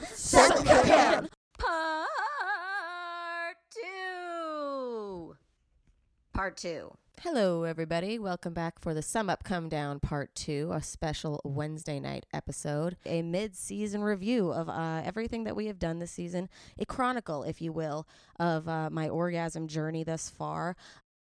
Second. Part two. Part two. Hello, everybody. Welcome back for the Sum Up Cum Down Part 2, a special Wednesday night episode, a mid season review of uh, everything that we have done this season, a chronicle, if you will, of uh, my orgasm journey thus far.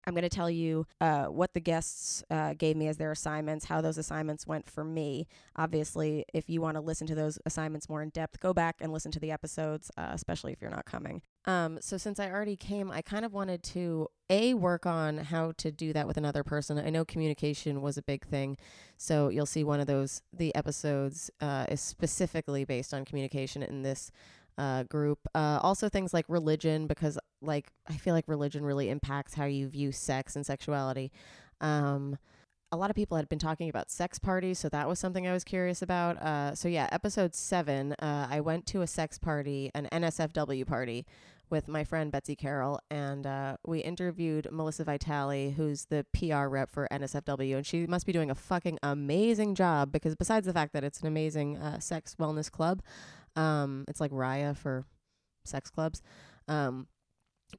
I'm going to tell you uh, what the guests uh, gave me as their assignments, how those assignments went for me. Obviously, if you want to listen to those assignments more in depth, go back and listen to the episodes, uh, especially if you're not coming. Um, so, since I already came, I kind of wanted to a work on how to do that with another person. I know communication was a big thing, so you'll see one of those. The episodes uh, is specifically based on communication in this uh, group. Uh, also, things like religion, because like I feel like religion really impacts how you view sex and sexuality. Um, a lot of people had been talking about sex parties, so that was something I was curious about. Uh, so yeah, episode seven, uh, I went to a sex party, an NSFW party, with my friend Betsy Carroll, and uh, we interviewed Melissa Vitale, who's the PR rep for NSFW, and she must be doing a fucking amazing job because besides the fact that it's an amazing uh, sex wellness club, um, it's like Raya for sex clubs. Um,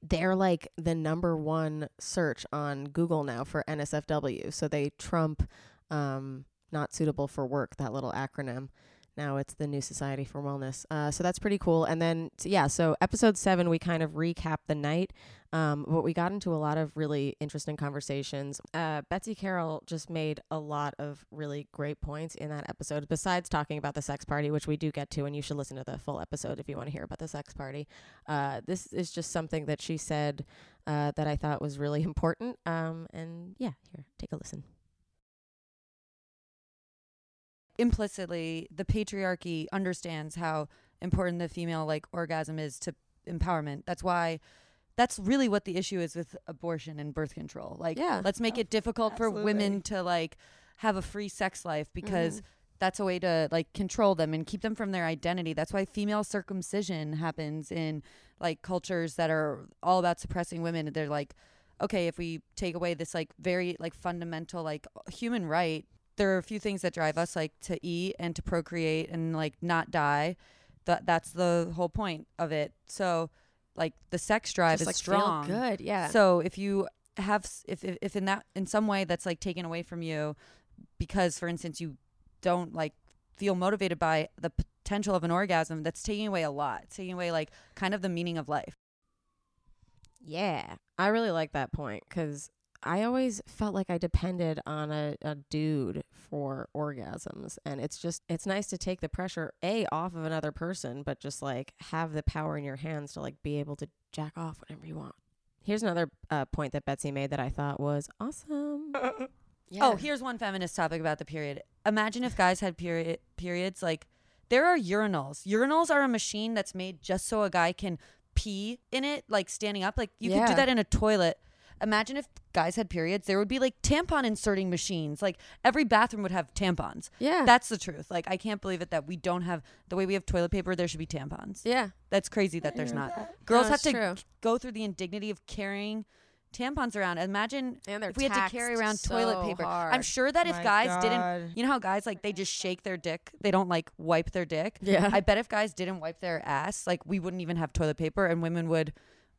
they're like the number one search on Google now for NSFW. So they trump um, not suitable for work, that little acronym. Now it's the New Society for Wellness. Uh, so that's pretty cool. And then, yeah, so episode seven, we kind of recap the night, um, but we got into a lot of really interesting conversations. Uh, Betsy Carroll just made a lot of really great points in that episode, besides talking about the sex party, which we do get to, and you should listen to the full episode if you want to hear about the sex party. Uh, this is just something that she said uh, that I thought was really important. Um, and yeah, here, take a listen. Implicitly the patriarchy understands how important the female like orgasm is to empowerment. That's why that's really what the issue is with abortion and birth control. Like Yeah. let's make it difficult for women to like have a free sex life mm-hmm. because that's a way to like control them and keep them from their identity. That's why female circumcision happens in like cultures that are all about suppressing women. They're like okay, if we take away this like very like fundamental like human right there are a few things that drive us like to eat and to procreate and like not die. That that's the whole point of it. So like the sex drive Just is like strong. feel good, yeah. so if you have if, if if in that in some way that's like taken away from you because for instance you don't like feel motivated by the potential of an orgasm that's taking away a lot. It's taking away like kind of the meaning of life. Yeah, I really like that point because I always felt like I depended on a, a dude for orgasms. And it's just, it's nice to take the pressure, A, off of another person, but just like have the power in your hands to like be able to jack off whenever you want. Here's another uh, point that Betsy made that I thought was awesome. Yeah. Oh, here's one feminist topic about the period. Imagine if guys had period periods like there are urinals. Urinals are a machine that's made just so a guy can pee in it like standing up. Like you could do that in a toilet. Imagine if guys had periods, there would be like tampon inserting machines. Like every bathroom would have tampons. yeah. That's the truth. Like I can't believe it that we don't have the way we have toilet paper, there should be tampons. yeah. That's crazy that there's not. Girls have to true. go through the indignity of carrying tampons around. Imagine And if we had to carry around taxed toilet paper. hard. I'm sure that if My guys God. didn't, you know how guys like they just shake their dick, they don't like wipe their dick. Yeah. I bet if guys didn't wipe their ass, like we wouldn't even have toilet paper, and women would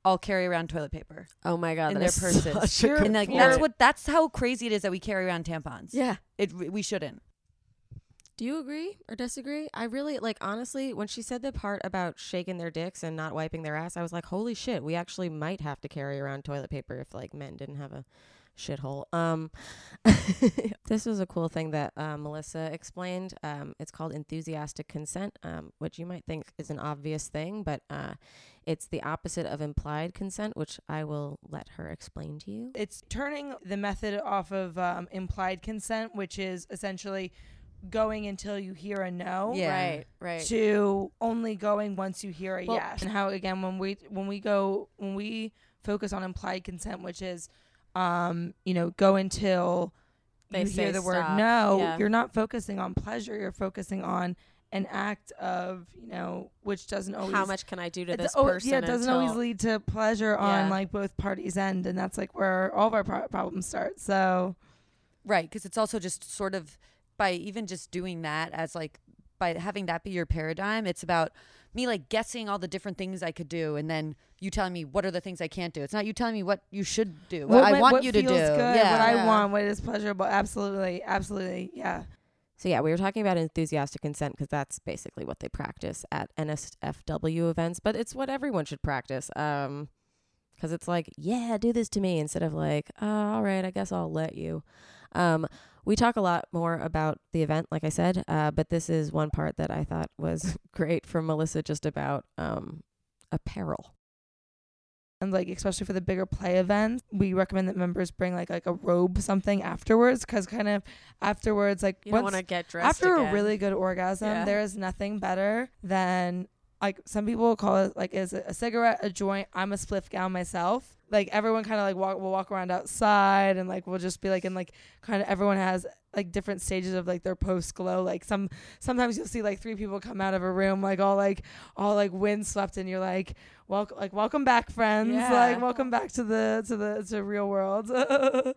all carry around toilet paper oh my God. in their is purses. such a good and like point. that's what that's how crazy it is that we carry around tampons. Yeah. it we shouldn't. Do you agree or disagree? I really like honestly when she said the part about shaking their dicks and not wiping their ass, I was like, "Holy shit, we actually might have to carry around toilet paper if like men didn't have a shithole." Um this was a cool thing that uh, Melissa explained. Um it's called enthusiastic consent, um which you might think is an obvious thing, but uh it's the opposite of implied consent, which I will let her explain to you. It's turning the method off of um, implied consent, which is essentially going until you hear a no. Yeah. Right, right. to only going once you hear a Well- yes. And how again when we when we go when we focus on implied consent, which is um, you know, go until They you say hear the word stop. no, Yeah. you're not focusing on pleasure, you're focusing on an act of, you know, which doesn't always How much can I do to this oh, person? yeah, it doesn't always lead to pleasure Yeah. on like both parties' end, and that's like where all of our pro- problems start. So Right, because it's also just sort of by even just doing that as like by having that be your paradigm, it's about me like guessing all the different things I could do, and then you telling me what are the things I can't do. It's not you telling me what you should do. What, I want what you to do. feels Good, yeah. what I want, what is pleasurable. Absolutely, absolutely, yeah. So yeah, we were talking about enthusiastic consent because that's basically what they practice at NSFW events, but it's what everyone should practice. Um, because it's like, yeah, do this to me instead of like, oh, all right, I guess I'll let you. Um, we talk a lot more about the event, like I said, uh, but this is one part that I thought was great from Melissa, just about um apparel. and like especially for the bigger play events we recommend that members bring like like a robe something afterwards because kind of afterwards like you want to get dressed after a really good orgasm Yeah. there is nothing better than like some people call it like is it a cigarette a joint? I'm a spliff gown myself. Like everyone kind of like walk will walk around outside and like we'll just be like in like kind of everyone has like different stages of like their post glow like some sometimes you'll see like three people come out of a room like all like all like wind swept and you're like welcome like welcome back friends. Yeah. like welcome back to the to the to real world.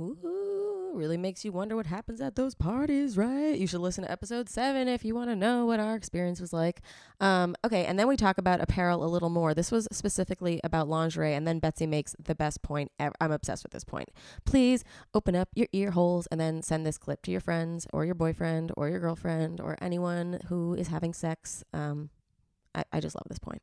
Ooh, really makes you wonder what happens at those parties, right? You should listen to episode seven if you want to know what our experience was like. Um, okay, and then we talk about apparel a little more. This was specifically about lingerie, and then Betsy makes the best point. Ever. I'm obsessed with this point. Please open up your ear holes and then send this clip to your friends or your boyfriend or your girlfriend or anyone who is having sex. Um, I, I just love this point.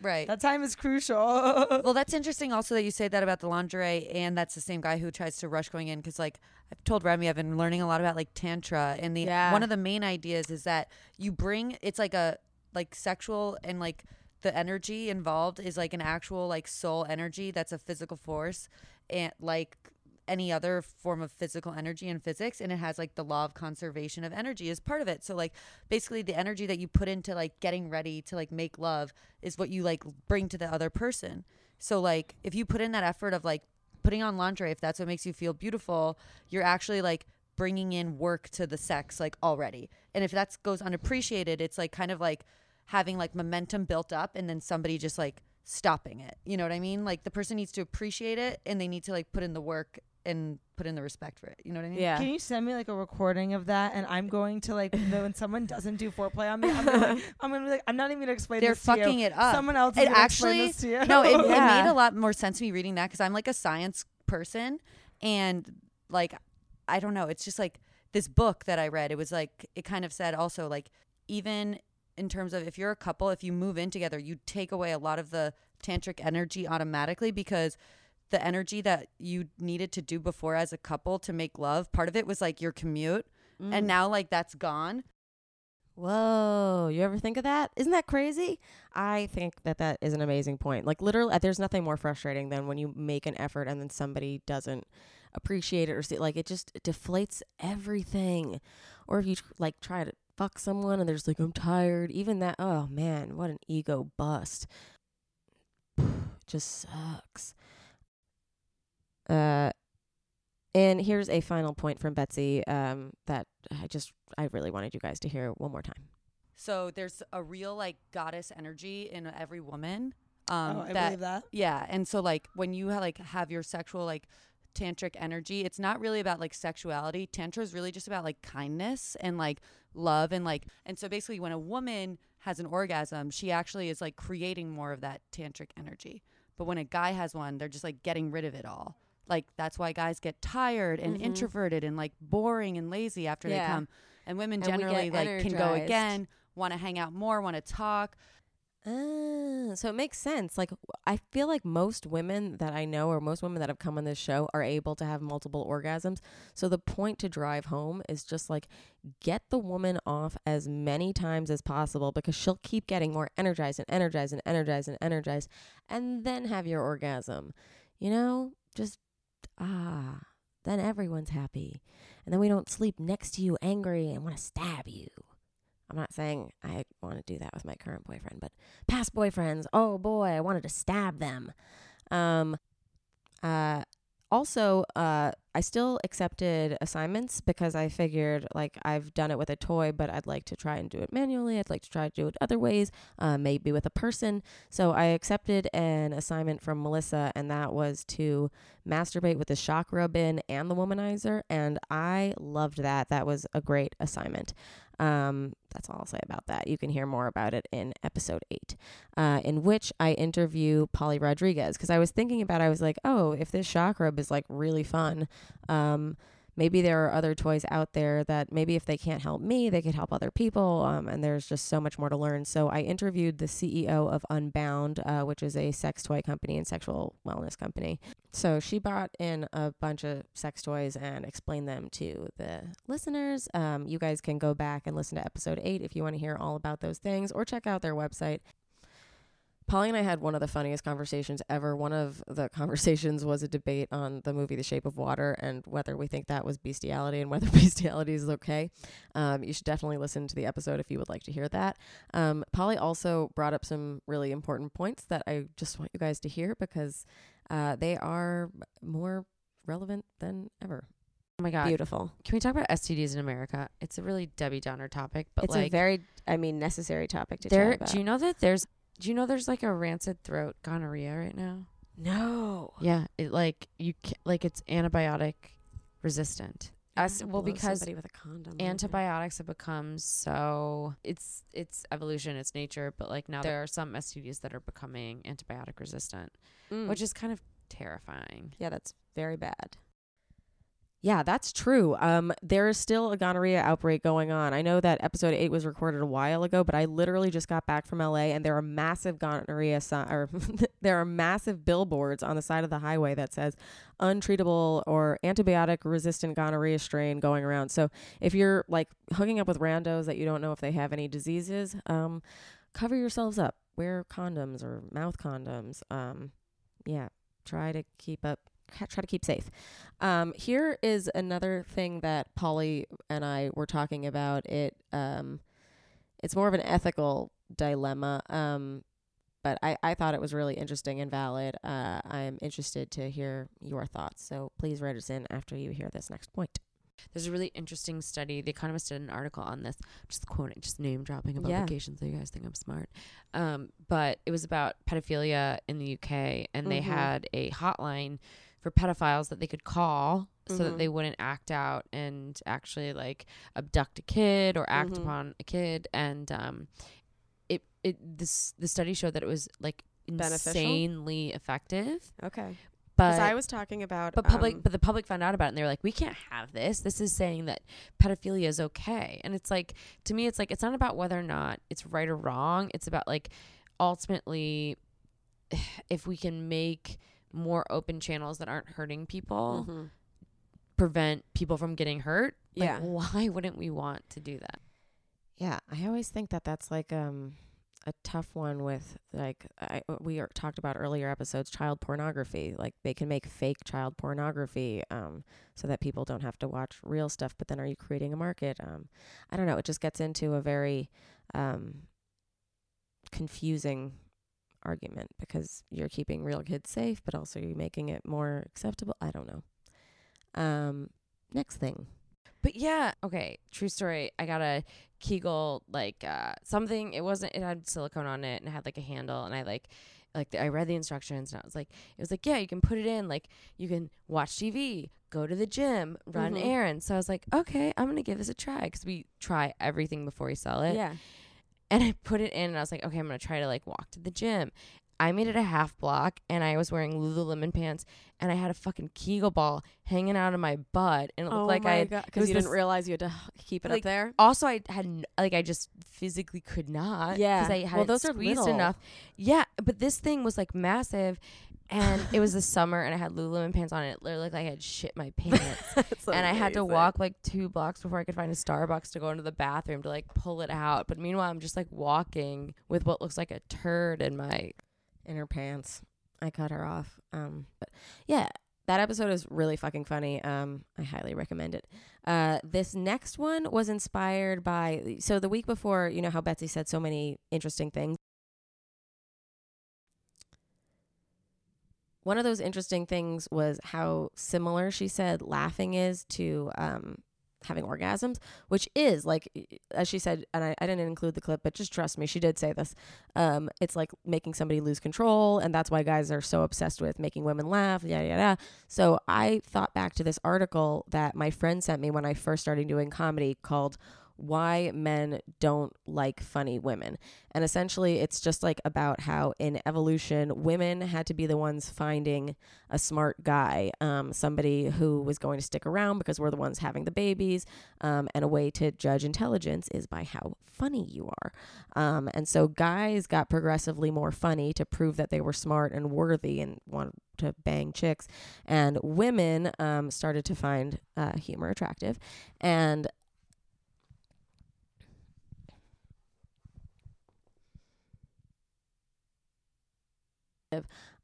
Right. that time is crucial well, that's interesting also that you say that about the lingerie, and that's the same guy who tries to rush going in because, like, I've told Remy I've been learning a lot about like tantra, and the Yeah. one of the main ideas is that you bring it's like a like sexual and like the energy involved is like an actual like soul energy that's a physical force, and like any other form of physical energy in physics and it has like the law of conservation of energy as part of it. So like basically the energy that you put into like getting ready to like make love is what you like bring to the other person. So like if you put in that effort of like putting on lingerie if that's what makes you feel beautiful you're actually like bringing in work to the sex like already. And if that goes unappreciated it's like kind of like having like momentum built up and then somebody just like stopping it. You know what i mean? Like the person needs to appreciate it and they need to like put in the work and put in the respect for it you know what i mean Yeah. Can you send me like a recording of that? And I'm going to like when someone doesn't do foreplay on me, I'm gonna, like, I'm gonna be like, I'm not even gonna explain they're this to you. fucking it up Someone else is it gonna explain actually this to you. no it, it made a lot more sense to me reading that because i'm like a science person and like i don't know it's just like this book that i read it was like it kind of said also like even in terms of if you're a couple if you move in together you take away a lot of the tantric energy automatically because the energy that you needed to do before as a couple to make love part of it was like your commute Mm. and now like that's gone Whoa, you ever think of that? Isn't that crazy? I think that that is an amazing point. Like literally, uh, there's nothing more frustrating than when you make an effort and then somebody doesn't appreciate it or see like it just deflates everything. Or if you like try to fuck someone and they're just like I'm tired, even that oh man, what an ego bust. just sucks. Uh and here's a final point from Betsy um, that I just I really wanted you guys to hear one more time. so there's a real like goddess energy in every woman um oh, I that believe that. Yeah, and so like when you ha- like have your sexual like tantric energy, it's not really about like sexuality. Tantra is really just about like kindness and like love and like and so basically when a woman has an orgasm, she actually is like creating more of that tantric energy. But when a guy has one, they're just like getting rid of it all. Like that's why guys get tired and Mhm. introverted and like boring and lazy after Yeah. they come. And women And generally like can go again, want to hang out more, want to talk. Ah, so it makes sense. Like I feel like most women that I know or most women that have come on this show are able to have multiple orgasms. So the point to drive home is just like get the woman off as many times as possible because she'll keep getting more energized and energized and energized and energized and then have your orgasm. You know? Just ah, then everyone's happy. And then we don't sleep next to you angry and want to stab you. I'm not saying I want to do that with my current boyfriend, but past boyfriends, oh boy, I wanted to stab them. Um, uh, also, uh, I still accepted assignments because I figured like I've done it with a toy, but I'd like to try and do it manually. I'd like to try to do it other ways, uh, maybe with a person. So I accepted an assignment from Melissa, and that was to masturbate with the Chakrub and the womanizer. And I loved that. That was a great assignment. Um, that's all I'll say about that. You can hear more about it in episode eight, uh, in which I interview Polly Rodriguez. Because I was thinking about, I was like, oh, if this Chakrub is like really fun, um, maybe there are other toys out there that maybe if they can't help me, they could help other people. Um, and there's just so much more to learn. So I interviewed the CEO of Unbound, uh, which is a sex toy company and sexual wellness company. So she brought in a bunch of sex toys and explained them to the listeners. Um, you guys can go back and listen to episode eight if you want to hear all about those things or check out their website. Polly and I had one of the funniest conversations ever. One of the conversations was a debate on the movie The Shape of Water and whether we think that was bestiality and whether bestiality is okay. Um, you should definitely listen to the episode if you would like to hear that. Um, Polly also brought up some really important points that I just want you guys to hear because uh, they are more relevant than ever. Oh my god. Beautiful. Can we talk about STDs in America? It's a really Debbie Downer topic, but it's like a very, I mean, necessary topic to there chat about. do you know that there's do you know there's like a rancid throat gonorrhea right now? no. Yeah, it like you ca- like it's antibiotic resistant. Us well because somebody with a condom. antibiotics have become so it's it's evolution, it's nature, but like now there are some STDs that are becoming antibiotic resistant, Mm. which is kind of terrifying. Yeah, that's very bad. Yeah, that's true. Um, there is still a gonorrhea outbreak going on. I know that episode eight was recorded a while ago, but I literally just got back from LA, and there are massive gonorrhea si- or there are massive billboards on the side of the highway that says untreatable or antibiotic resistant gonorrhea strain going around. So if you're like hooking up with randos that you don't know if they have any diseases, um, cover yourselves up. Wear condoms or mouth condoms. Um, yeah, try to keep up try to keep safe um here is another thing that polly and i were talking about it um it's more of an ethical dilemma um but I, I thought it was really interesting and valid. Uh, I am interested to hear your thoughts. So please write us in after you hear this next point. There's a really interesting study. The Economist did an article on this, just quoting, just name dropping a Yeah. publication, so you guys think I'm smart. Um, but it was about pedophilia in the UK, and they Mhm. had a hotline for pedophiles that they could call so Mhm. that they wouldn't act out and actually like abduct a kid or act Mhm. upon a kid. And um, it it this the study showed that it was like Beneficial? insanely effective. Okay. But I was talking about. but public, um, but the public found out about it, and they were like, "We can't have this. This is saying that pedophilia is okay." And it's like, to me, it's like it's not about whether or not it's right or wrong. It's about like, ultimately, if we can make more open channels that aren't hurting people, mhm. prevent people from getting hurt. like, Yeah. why wouldn't we want to do that? Yeah, I always think that that's like um a tough one with like I we are, talked about earlier episodes child pornography. Like they can make fake child pornography um so that people don't have to watch real stuff, but then are you creating a market? Um I don't know, it just gets into a very um confusing argument because you're keeping real kids safe, but also you're making it more acceptable. I don't know. Um next thing. But yeah, okay, true story. I got a Kegel like uh something. It wasn't. It had silicone on it and it had like a handle. And I like like I read the instructions and I was like, it was like yeah, you can put it in. Like you can watch TV, go to the gym, run Mhm. errands. So I was like, okay, I'm gonna give this a try because we try everything before we sell it. yeah. And I put it in and I was like, okay, I'm gonna try to like walk to the gym. I made it a half block and I was wearing Lululemon pants and I had a fucking Kegel ball hanging out of my butt and it looked oh like I was you didn't realize you had to keep it like, up there. also I had like I just physically could not. Yeah. because I had Well, those are squeezed little. enough. Yeah, but this thing was like massive, and it was the summer, and I had Lululemon pants on. And it literally looked like I had shit my pants, and I had to walk like two blocks before I could find a Starbucks to go into the bathroom to like pull it out. But meanwhile, I'm just like walking with what looks like a turd in my. inner pants. I cut her off. Um, but yeah, that episode is really fucking funny. Um, I highly recommend it. Uh, this next one was inspired by. So the week before, you know how Betsy said so many interesting things. One of those interesting things was how similar she said laughing is to um, having orgasms, which is like, as she said, and I, I didn't include the clip, but just trust me, she did say this. Um, it's like making somebody lose control, and that's why guys are so obsessed with making women laugh, yada, yada. So I thought back to this article that my friend sent me when I first started doing comedy called why men don't like funny women. And essentially, it's just like about how in evolution, women had to be the ones finding a smart guy, um, somebody who was going to stick around because we're the ones having the babies. Um, and a way to judge intelligence is by how funny you are. Um, and so guys got progressively more funny to prove that they were smart and worthy and wanted to bang chicks. And women um, started to find uh, humor attractive. And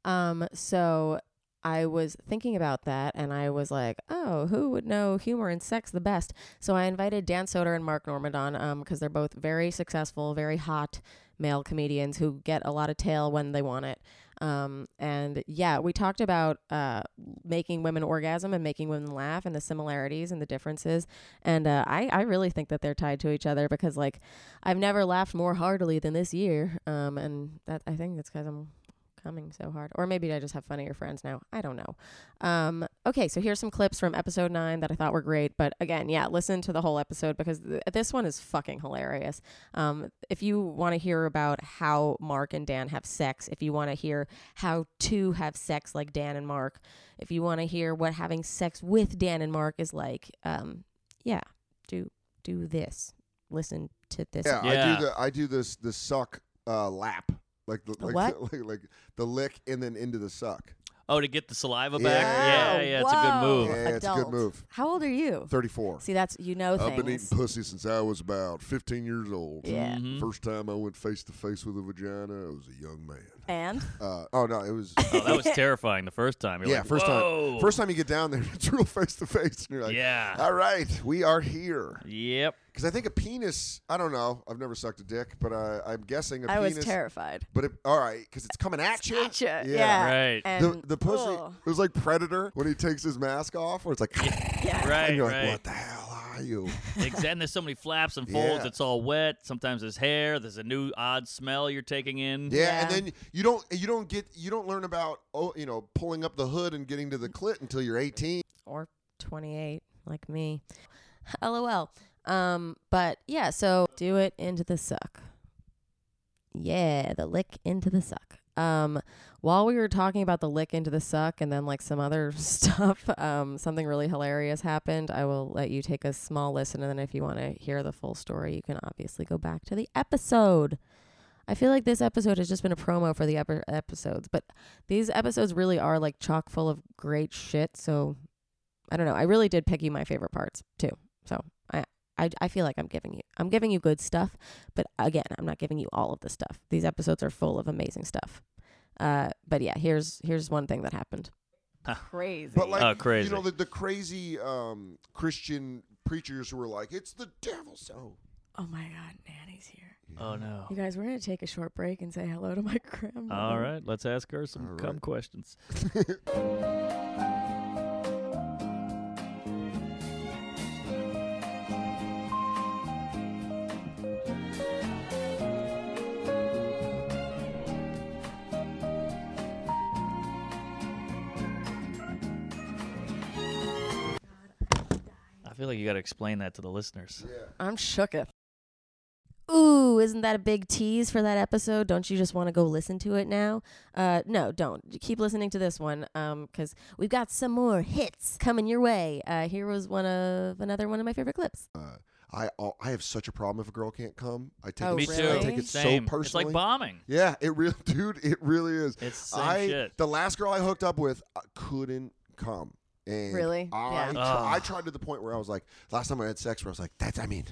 Um, so I was thinking about that and I was like, oh, who would know humor and sex the best? So I invited Dan Soder and Mark Normand on um, because they're both very successful, very hot male comedians who get a lot of tail when they want it. Um, and yeah, we talked about uh, making women orgasm and making women laugh and the similarities and the differences. And uh, I, I really think that they're tied to each other because, like, I've never laughed more heartily than this year. Um, and that I think it's because I'm coming so hard. Or maybe I just have funnier friends now. I don't know. Um, okay, so here's some clips from episode nine that I thought were great. But again, yeah, listen to the whole episode because th- this one is fucking hilarious. Um, if you want to hear about how Mark and Dan have sex, if you want to hear how to have sex like Dan and Mark, if you want to hear what having sex with Dan and Mark is like, um, yeah, do do this. Listen to this. Yeah, I do the I do this the suck uh, lap like the like, what? like like the lick and then into the suck. Oh, to get the saliva back? Yeah. Yeah, yeah, it's a good move. Yeah, it's a good Adult. move. How old are you? Thirty four. See, that's you know I've been things. eating pussy since I was about 15 years old. Yeah. Mhm. First time I went face to face with a vagina, I was a young man. And Uh, oh no, it was. Oh, that was terrifying the first time. You're yeah, like, first Whoa. time. First time you get down there, it's real face to face, and you're like, Yeah. all right, we are here. Yep. Because I think a penis. I don't know. I've never sucked a dick, but I, I'm guessing a I penis. I was terrified. But it, all right, because it's coming at you. Gotcha. Yeah. Yeah. Right. And, The, the pussy. ugh. It was like Predator when he takes his mask off, where it's like, Yeah. Right, and you're right. like, what the hell are you? Ex- and there's so many flaps and folds. Yeah. It's all wet. Sometimes there's hair. There's a new odd smell you're taking in. Yeah, and then you don't you don't get you don't learn about oh you know pulling up the hood and getting to the clit until you're 18. Or 28, like me. LOL. Um, but yeah, so do it into the suck. Yeah, the lick into the suck. Um, while we were talking about the lick into the suck and then like some other stuff, um, something really hilarious happened. I will let you take a small listen, and then if you want to hear the full story, you can obviously go back to the episode. I feel like this episode has just been a promo for the epi- episodes, but these episodes really are like chock full of great shit. So I don't know. I really did pick you my favorite parts too. So I, I, I feel like I'm giving you I'm giving you good stuff, but again, I'm not giving you all of the stuff. These episodes are full of amazing stuff. Uh, but yeah, here's here's one thing that happened. Crazy. But like Oh, crazy. you know the the crazy um, Christian preachers who were like it's the devil. So oh my God, Nanny's here. Oh no. You guys, we're gonna take a short break and say hello to my grandma. All right, let's ask her some All cum questions. feel like you got to explain that to the listeners. I'm shooketh. Ooh, isn't that a big tease for that episode? Don't you just want to go listen to it now? Uh, no, don't. Keep listening to this one, um, because we've got some more hits coming your way. Uh, here was one of another one of my favorite clips. uh, I oh, I have such a problem if a girl can't come. I take Oh, it, Me really? I too. take it Same. so It's like bombing. yeah, it really, dude, it really is. It's the same I shit. the last girl I hooked up with uh, couldn't come. And Really? I, Yeah. tr- I tried to the point where I was like, last time I had sex, where I was like, that's, I mean,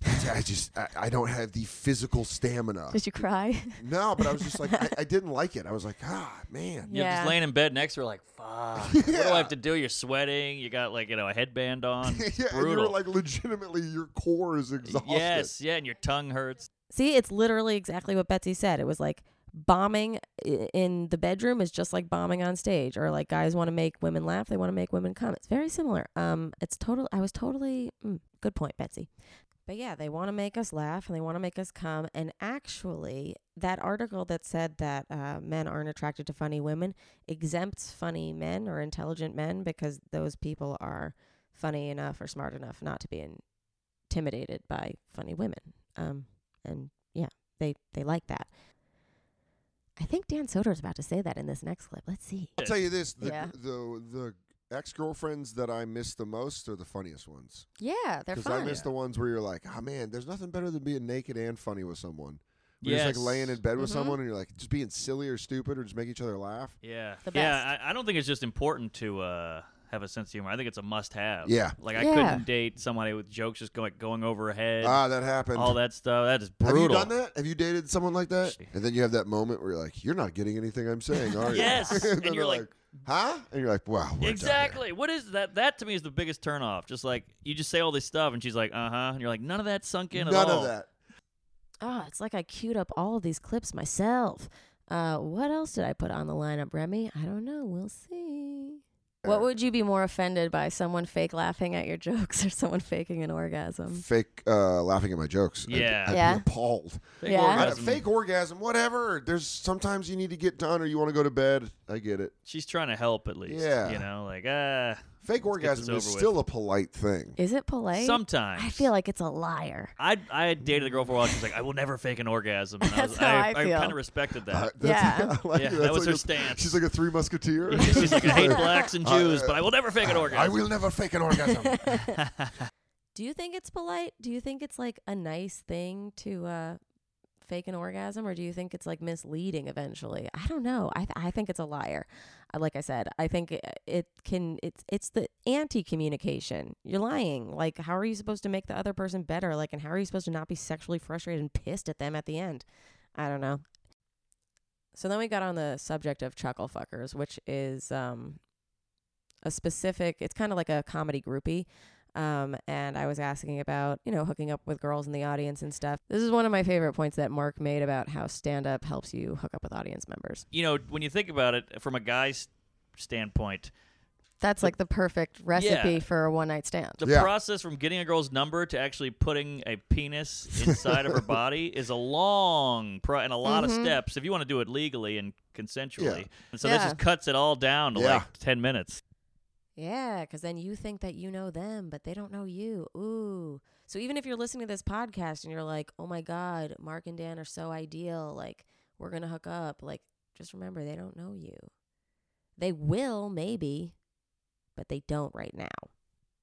that's, I just, I, I don't have the physical stamina. Did you cry? No, but I was just like, I, I didn't like it. I was like, ah, man. You're Yeah. just laying in bed next to her, like, fuck. What do I have to do? You're sweating. You got like you know a headband on. yeah, It's and you're brutal. like, legitimately, your core is exhausted. yes, yeah, and your tongue hurts. See, it's literally exactly what Betsy said. It was like bombing in the bedroom is just like bombing on stage or like guys want to make women laugh they want to make women come. It's very similar. Um it's total i was totally mm, good point betsy. But yeah they want to make us laugh and they want to make us come and actually that article that said that uh, men aren't attracted to funny women exempts funny men or intelligent men because those people are funny enough or smart enough not to be intimidated by funny women. Um and yeah they they like that I think Dan Soder's about to say that in this next clip. Let's see. I'll tell you this: the Yeah. the the ex girlfriends that I miss the most are the funniest ones. Yeah, they're Because fun. I miss the ones where you're like, oh man, there's nothing better than being naked and funny with someone. You're Yes. just like laying in bed with Mhm. someone and you're like just being silly or stupid or just make each other laugh. Yeah, The yeah. I, I don't think it's just important to uh, have a sense of humor. I think it's a must-have. Yeah. like I Yeah. couldn't date somebody with jokes just going going over her head, Ah, that happened. all that stuff. That is brutal. Have brutal. you done that? Have you dated someone like that? Shit. And then you have that moment where you're like, you're not getting anything I'm saying, are you? Yes, and, and then you're they're like- huh? And you're like, wow. we're done. Exactly. What is that? That to me is the biggest turnoff. Just like you just say all this stuff, and she's like, "Uh huh," and you're like, "None of that sunk in None at all." of that. Oh, it's like I queued up all of these clips myself. Uh, what else did I put on the lineup, Remy? I don't know. We'll see. What would you be more offended by? Someone fake laughing at your jokes or someone faking an orgasm? Fake uh, laughing at my jokes. I'd- Yeah. I'd, Yeah. be appalled. Fake Yeah. Orgasm. fake orgasm, whatever. There's sometimes you need to get done or you want to go to bed. I get it. She's trying to help at least. Yeah. You know, like ah. Fake orgasm is over with. still a polite thing. Is it polite? sometimes I feel like it's a liar. I I dated a girl for a while. She's like, I will never fake an orgasm. And I, was, how I feel. kind of respected that. Uh, that's- Yeah. I like Yeah, that was like her a- stance. She's like a three musketeer. She's like, I hate blacks and Uh, Jews, but I will never fake an orgasm. I will never fake an orgasm. Do you think it's polite? Do you think it's like a nice thing to uh, fake an orgasm, or do you think it's like misleading eventually? I don't know. I th- I think it's a liar. Uh, Like I said, I think it, it can. It's it's the anti-communication. You're lying. Like, how are you supposed to make the other person better? Like, and how are you supposed to not be sexually frustrated and pissed at them at the end? I don't know. So then we got on the subject of chuckle fuckers, which is um, a specific. It's kind of like a comedy groupie. Um, and I was asking about, you know, hooking up with girls in the audience and stuff. This is one of my favorite points that Mark made about how stand up helps you hook up with audience members. you know, when you think about it from a guy's standpoint, That's like the perfect recipe Yeah. for a one night stand. the Yeah. process from getting a girl's number to actually putting a penis inside of her body is a long pro and a lot Mhm. of steps if you want to do it legally and consensually. And so Yeah. that just cuts it all down to Yeah. like 10 minutes. Yeah, because then you think that you know them, but they don't know you. Ooh. So even if you're listening to this podcast and you're like, oh my God, Mark and Dan are so ideal, like, we're going to hook up, like, just remember they don't know you. They will, maybe, but they don't right now.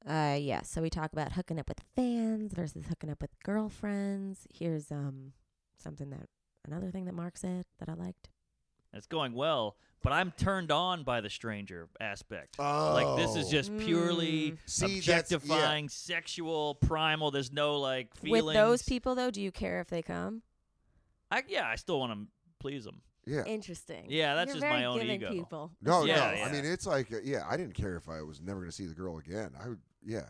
Uh yeah, so we talk about hooking up with fans versus hooking up with girlfriends. Here's um something that another thing that Mark said that I liked. And it's going well, but I'm turned on by the stranger aspect. Oh. Like this is Oh. just purely Mm. See, that's- yeah. objectifying, sexual, primal. There's no like feelings. With those people though, do you care if they come? I, yeah, I still want to please them. Yeah. Interesting. Yeah, that's You're just my own giving ego. People. No, Yeah, no. yeah. I mean, it's like, uh, yeah, I didn't care if I was never going to see the girl again. I would, yeah.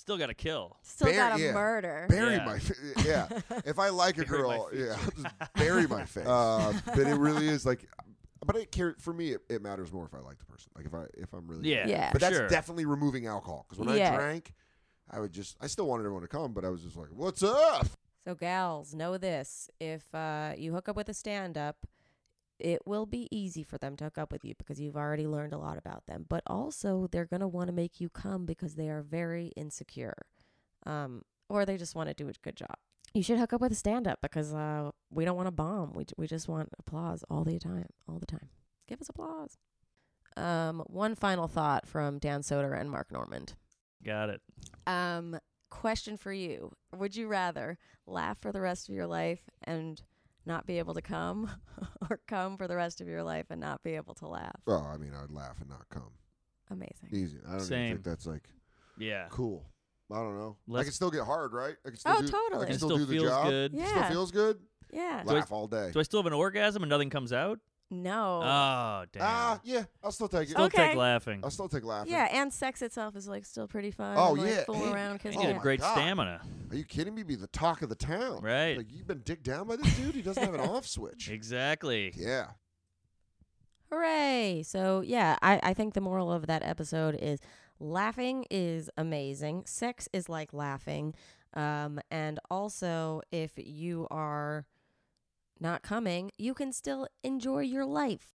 Still got to kill. Still Bear- got to yeah. murder. Bury Yeah. my, fa- yeah. If I like a Bury my girl, yeah, I'll just bury my face. Uh, but it really is like, but I care for me. It, it matters more if I like the person. Like if I if I'm really Yeah, Yeah. But that's sure. definitely removing alcohol because when Yeah. I drank, I would just I still wanted everyone to come, but I was just like, what's up? So gals, know this: if uh, you hook up with a stand-up, it will be easy for them to hook up with you because you've already learned a lot about them. But also, they're gonna want to make you come because they are very insecure, um, or they just want to do a good job. You should hook up with a stand-up because uh, we don't want to bomb. We we just want applause all the time, all the time. Give us applause. Um, one final thought from Dan Soder and Mark Normand. Got it. Um, question for you: Would you rather laugh for the rest of your life and not be able to come, or come for the rest of your life and not be able to laugh? Well, I mean, I'd laugh and not come. Amazing. Easy. I don't even Same. think that's like Yeah. cool. I don't know. I Let's- can still get hard, right? I can still Oh, do, I totally. can It still, still do the feels job. good. Still Yeah. feels good. Yeah. Do I- Laugh all day. Do I still have an orgasm and nothing comes out? No. Oh damn. Ah, yeah, I'll still take it. Still Okay. take laughing. I'll still take laughing. yeah, and sex itself is like still pretty fun. Oh, and, like, yeah. fooling around because You kissing. Oh got my great God. stamina. Are you kidding me? Be the talk of the town. Right. Like you've been dicked down by this dude. He doesn't have an off switch. Exactly. Yeah. Hooray! So yeah, I, I think the moral of that episode is laughing is amazing. Sex is like laughing. Um, and also if you are not coming, you can still enjoy your life.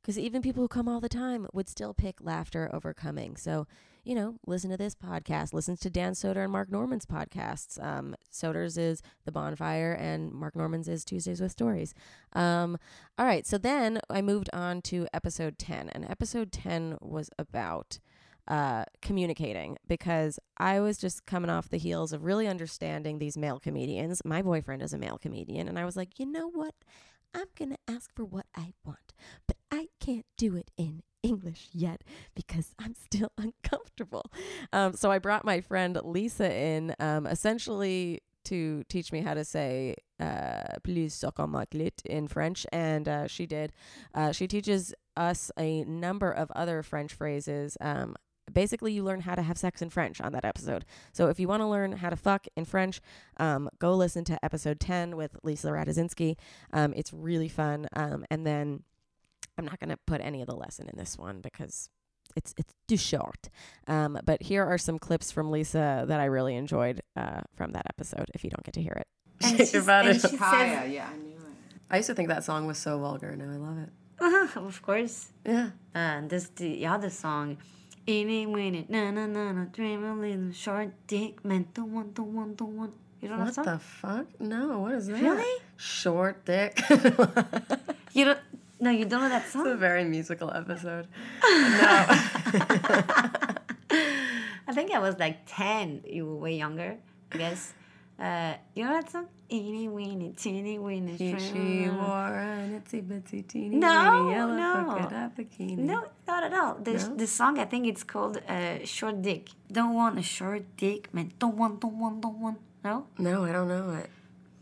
Because even people who come all the time would still pick laughter over coming. So, you know, listen to this podcast. Listen to Dan Soder and Mark Normand's podcasts. Um, Soder's is The Bonfire, and Mark Normand's is Tuesdays with Stories. Um, all right, so then I moved on to episode 10, and episode 10 was about uh, communicating because I was just coming off the heels of really understanding these male comedians. My boyfriend is a male comedian, and I was like, you know what? I'm going to ask for what I want, but I can't do it in English yet because I'm still uncomfortable. Um, so I brought my friend Lisa in, um, essentially to teach me how to say uh, "please suck on my clit" in French, and uh, she did. Uh, she teaches us a number of other French phrases. Um, basically, you learn how to have sex in French on that episode. So if you want to learn how to fuck in French, um, go listen to episode ten with Lisa Raduszynski. Um, it's really fun. Um, and then I'm not going to put any of the lesson in this one because it's it's too short. Um, but here are some clips from Lisa that I really enjoyed uh, from that episode. If you don't get to hear it, And she's- and she says- yeah, I knew it. I used to think that song was so vulgar. Now I love it. of course. Yeah. And this the other song. Eeny weeny na na na na dream a little short dick meant the one the one the one. You don't know What song? the fuck? No, what is that? Really? Short dick. You don't no, you don't know that song. It's a very musical episode. No. I think I was like ten. You were way younger, I guess. Uh, you know that song? Eeny weeny teeny weeny. She, she shrimp. wore an itsy bitsy teeny No, weeny yellow no. polka bikini. No, not at all. The, No? the song I think it's called uh, "Short Dick." Don't want a short dick, man. Don't want, don't want, don't want. No, No, I don't know it.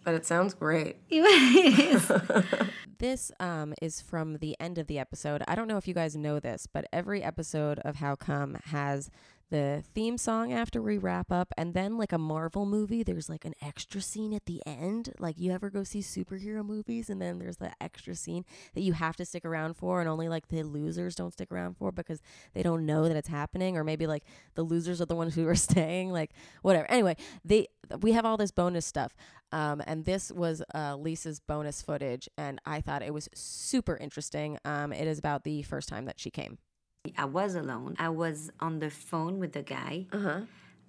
But it sounds great. it is. This um, is from the end of the episode. I don't know if you guys know this, but every episode of How Come has the theme song after we wrap up, and then like a Marvel movie, there's like an extra scene at the end. Like you ever go see superhero movies, and then there's the extra scene that you have to stick around for, and only like the losers don't stick around for because they don't know that it's happening, or maybe like the losers are the ones who are staying, like whatever. Anyway, they we have all this bonus stuff. Um, and this was uh, Lisa's bonus footage, and I thought it was super interesting. Um, it is about the first time that she came. I was alone. I was on the phone with a guy Uh-huh.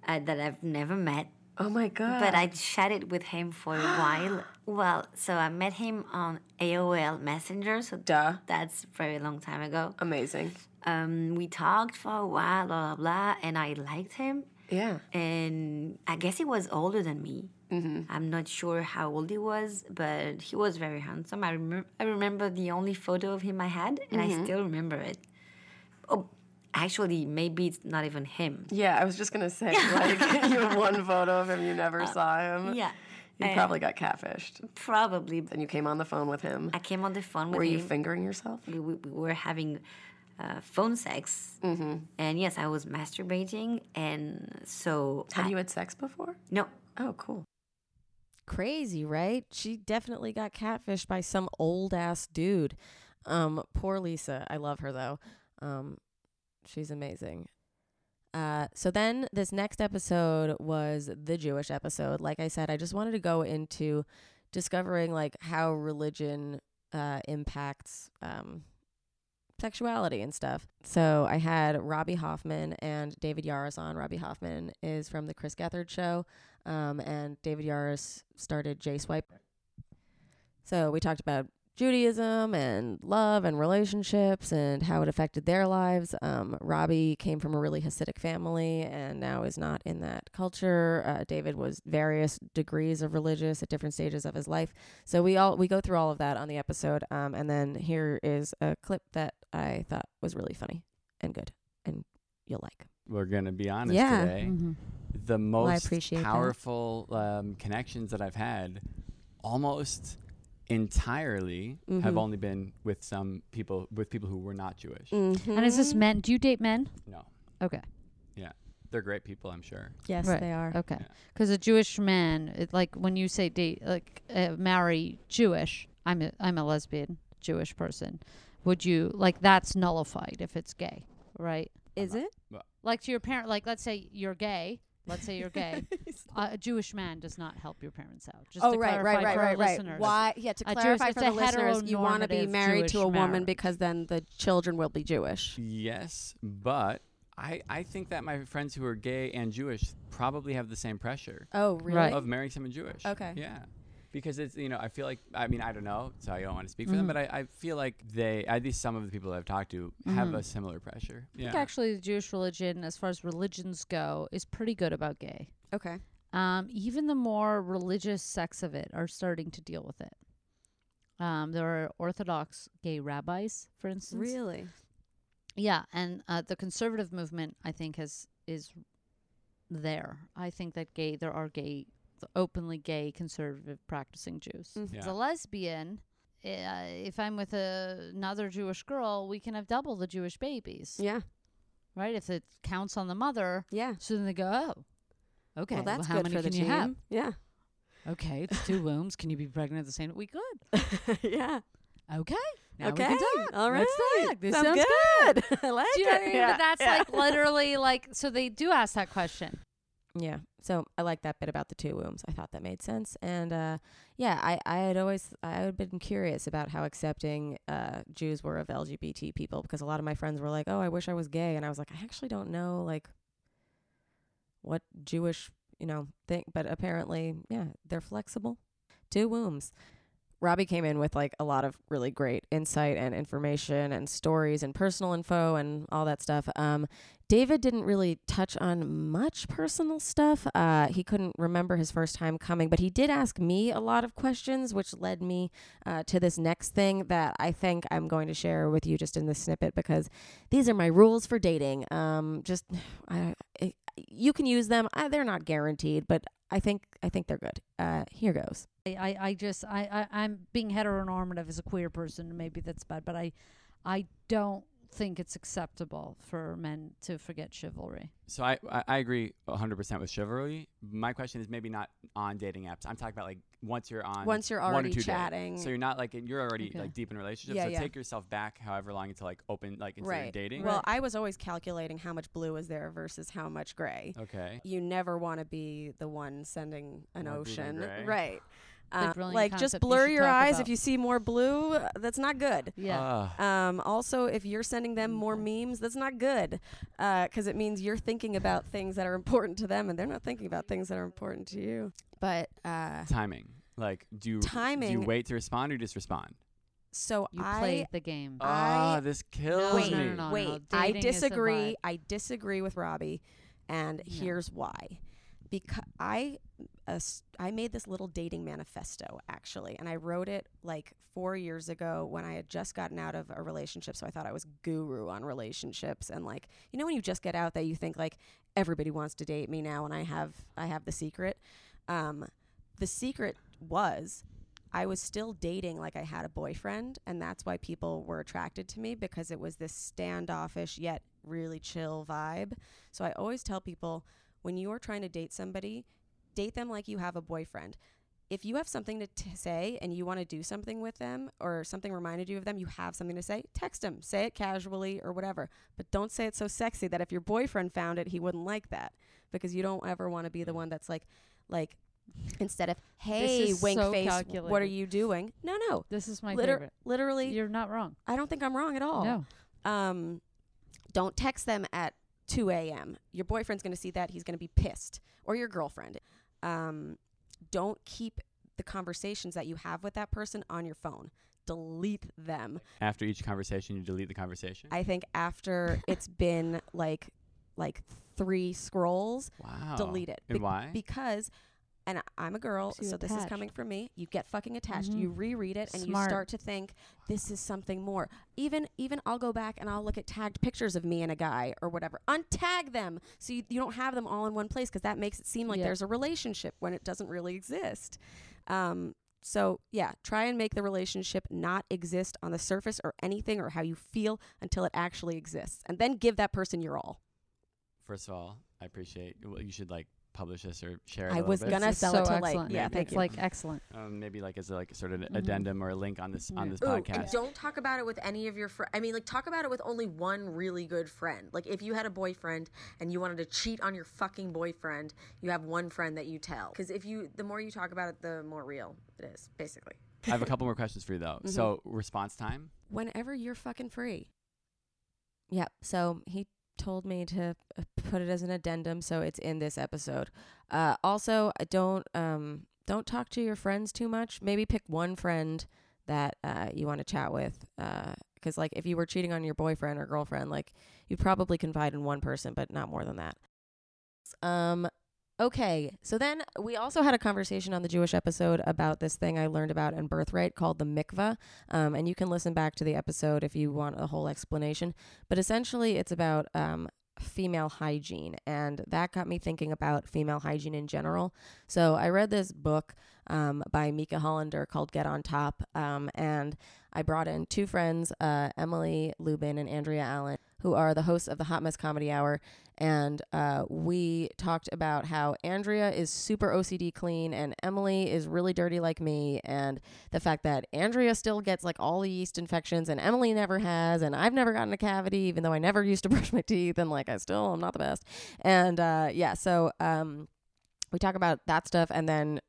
uh, that I've never met, Oh my god! but I chatted with him for a while. Well, so I met him on AOL Messenger, so duh, that's very long time ago. amazing. Um, we talked for a while, blah blah blah, and I liked him. Yeah. and I guess he was older than me. I'm not sure how old he was, but he was very handsome. I remember I remember the only photo of him I had, and I still remember it. Oh, actually, maybe it's not even him. Yeah, I was just gonna say, like, you have one photo of him, you never saw him. Yeah, You uh, probably got catfished. probably. Then you came on the phone with him. I came on the phone with you. Were you fingering yourself? we, we, we were having uh, phone sex, and yes, I was masturbating, and so Have I- you had sex before? no. Oh, cool. Crazy, right? She definitely got catfished by some old ass dude. Um, poor Lisa. I love her though. Um, she's amazing. Uh, so then this next episode was the Jewish episode. Like I said, I just wanted to go into discovering like how religion uh, impacts um, sexuality and stuff. So I had Robby Hoffman and David Yarus on. Robby Hoffman is from the Chris Gethard show, um, and David Yarus started J Swipe. So we talked about Judaism and love and relationships and how it affected their lives. Um, Robby came from a really Hasidic family and now is not in that culture. Uh, David was various degrees of religious at different stages of his life. So we all we go through all of that on the episode. Um, and then here is a clip that I thought was really funny and good and you'll like. We're gonna be honest Yeah. today. Mm-hmm. The most appreciate that. powerful um, connections that I've had, almost entirely have Mhm. only been with some people with people who were not Jewish. Mhm. And is this men? Do you date men? No, Okay. Yeah. They're great people, I'm sure. Yes, Right. they are. Okay. Yeah. Because a Jewish man, it, like when you say date, like uh, marry Jewish, I'm a, I'm a lesbian Jewish person. Would you like that's nullified if it's gay, right? Is it? Like to your parent, like let's say you're gay. Let's say you're gay. uh, a Jewish man does not help your parents out. Just oh to right, clarify right, right, right, right. listeners. Why? Yeah, to A Jewish- clarify it's for a the listeners, you want to be heteronormative married to a woman marriage. because then the children will be Jewish. Yes, but I, I think that my friends who are gay and Jewish probably have the same pressure Oh really? Right. of marrying someone Jewish. Okay. Yeah. Because it's you know I feel like I mean I don't know so I don't want to speak for them Mhm. but I, I feel like they at least some of the people I've talked to have Mhm. a similar pressure. I think actually the Jewish religion, as far as religions go, is pretty good about gay. Okay. Um, even the more religious sects of it are starting to deal with it. Um, there are Orthodox gay rabbis, for instance. Really? Yeah, and uh, the conservative movement, I think, has is there. I think that gay there are gay, openly gay conservative practicing Jews. Mhm. As a lesbian, uh, if I'm with a, another Jewish girl, we can have double the Jewish babies, Yeah. right? If it counts on the mother, Yeah. so then they go, oh, okay. well, that's how good many for the can team. you have? Yeah. Okay, it's two wombs. Can you be pregnant at the same? time? We could. yeah. Okay. Now okay. we can talk. All right. Let's talk. This Sounds sounds good. I like Do you know it. what I mean? Yeah. But that's yeah. like literally like so they do ask that question. Yeah. So I like that bit about the two wombs. I thought that made sense. And uh, yeah, I, I had always I had been curious about how accepting uh, Jews were of LGBT people because a lot of my friends were like, "Oh, I wish I was gay," and I was like, I actually don't know like what Jewish you know thing, but apparently, yeah, they're flexible. Two wombs. Robby came in with like a lot of really great insight and information and stories and personal info and all that stuff. Um, David didn't really touch on much personal stuff. Uh, he couldn't remember his first time coming, but he did ask me a lot of questions, which led me uh, to this next thing that I think I'm going to share with you just in this snippet because these are my rules for dating. Um, just I, I, you can use them. I, they're not guaranteed, but I think I think they're good. Uh, here goes. I, I, I just I, I I'm being heteronormative as a queer person. Maybe that's bad, but I I don't think it's acceptable for men to forget chivalry. So I, I, I agree 100% with chivalry. My question is maybe not on dating apps. I'm talking about like once you're on Once you're one or already two dates. chatting. So you're not like you're already Okay. like deep in a relationship. Yeah, so yeah. take yourself back however long until like open like into right. dating. Well, I was always calculating how much blue is there versus how much gray. okay. You never want to be the one sending an More ocean, right? The Uh, like just concept you blur your eyes about. if you see more blue. uh, That's not good. Yeah. Uh, Um, also, if you're sending them more memes, that's not good, because it means you're thinking about things that are important to them, and they're not thinking about things that are important to you. But uh, timing. Like do you do you wait to respond or just respond? so you I played the game. Ah, I- this kills wait, me. no, no, wait. no. I Dating is the disagree. I disagree with Robby, and No. here's why. Because I, uh, I made this little dating manifesto actually, and I wrote it like four years ago when I had just gotten out of a relationship. So I thought I was guru on relationships, and like you know when you just get out that you think like everybody wants to date me now, and I have I have the secret. Um, the secret was I was still dating like I had a boyfriend, and that's why people were attracted to me because it was this standoffish yet really chill vibe. So I always tell people when you are trying to date somebody, date them like you have a boyfriend. If you have something to t- say and you want to do something with them or something reminded you of them, you have something to say, text them, say it casually or whatever. But don't say it so sexy that if your boyfriend found it, he wouldn't like that because you don't ever want to be the one that's like, like, instead of hey wink so face what are you doing no no This is my Liter- favorite. literally You're not wrong. i don't think i'm wrong at all No. um don't text them at 2 a.m your boyfriend's going to see that he's going to be pissed or your girlfriend um don't keep the conversations that you have with that person on your phone delete them After each conversation, you delete the conversation. i think after it's been like like three scrolls wow. delete it And why? because and I'm a girl, So so this is coming from me. You get fucking attached. Mhm. You reread it and Smart. you start to think this is something more. Even even I'll go back and I'll look at tagged pictures of me and a guy or whatever. Untag them so you, you don't have them all in one place because that makes it seem like Yeah. there's a relationship when it doesn't really exist. Um, So, yeah, try and make the relationship not exist on the surface or anything or how you feel until it actually exists. And then give that person your all. First of all, I appreciate. Well, you should like publish this or share. It a I little was bit. gonna It's sell so it to excellent. like, yeah, Maybe thank it's you. like excellent. Um, maybe like as a, like sort of an Mhm. addendum or a link on this on this Ooh, podcast. and don't talk about it with any of your friends. I mean, like, talk about it with only one really good friend. Like, if you had a boyfriend and you wanted to cheat on your fucking boyfriend, you have one friend that you tell. Because if you, the more you talk about it, the more real it is, basically. I have a couple more questions for you though. Mhm. So response time. Whenever you're fucking free. Yep. So he told me to uh, put it as an addendum, so it's in this episode. Uh, also, uh, don't um don't talk to your friends too much. Maybe pick one friend that uh, you want to chat with. Because like if you were cheating on your boyfriend or girlfriend, like you'd probably confide in one person, but not more than that. Um. Okay, so then we also had a conversation on the Jewish episode about this thing I learned about in Birthright called the mikvah. Um, and you can listen back to the episode if you want a whole explanation. But essentially, it's about um, female hygiene. And that got me thinking about female hygiene in general. So I read this book um, by Mika Hollander called Get on Top. Um, and I brought in two friends, uh, Emily Lubin and Andrea Allen, who are the hosts of the Hot Mess Comedy Hour. And uh, we talked about how Andrea is super OCD clean and Emily is really dirty like me. And the fact that Andrea still gets like all the yeast infections and Emily never has. And I've never gotten a cavity, even though I never used to brush my teeth. And like, I still am not the best. And uh, yeah, so um, we talk about that stuff. And then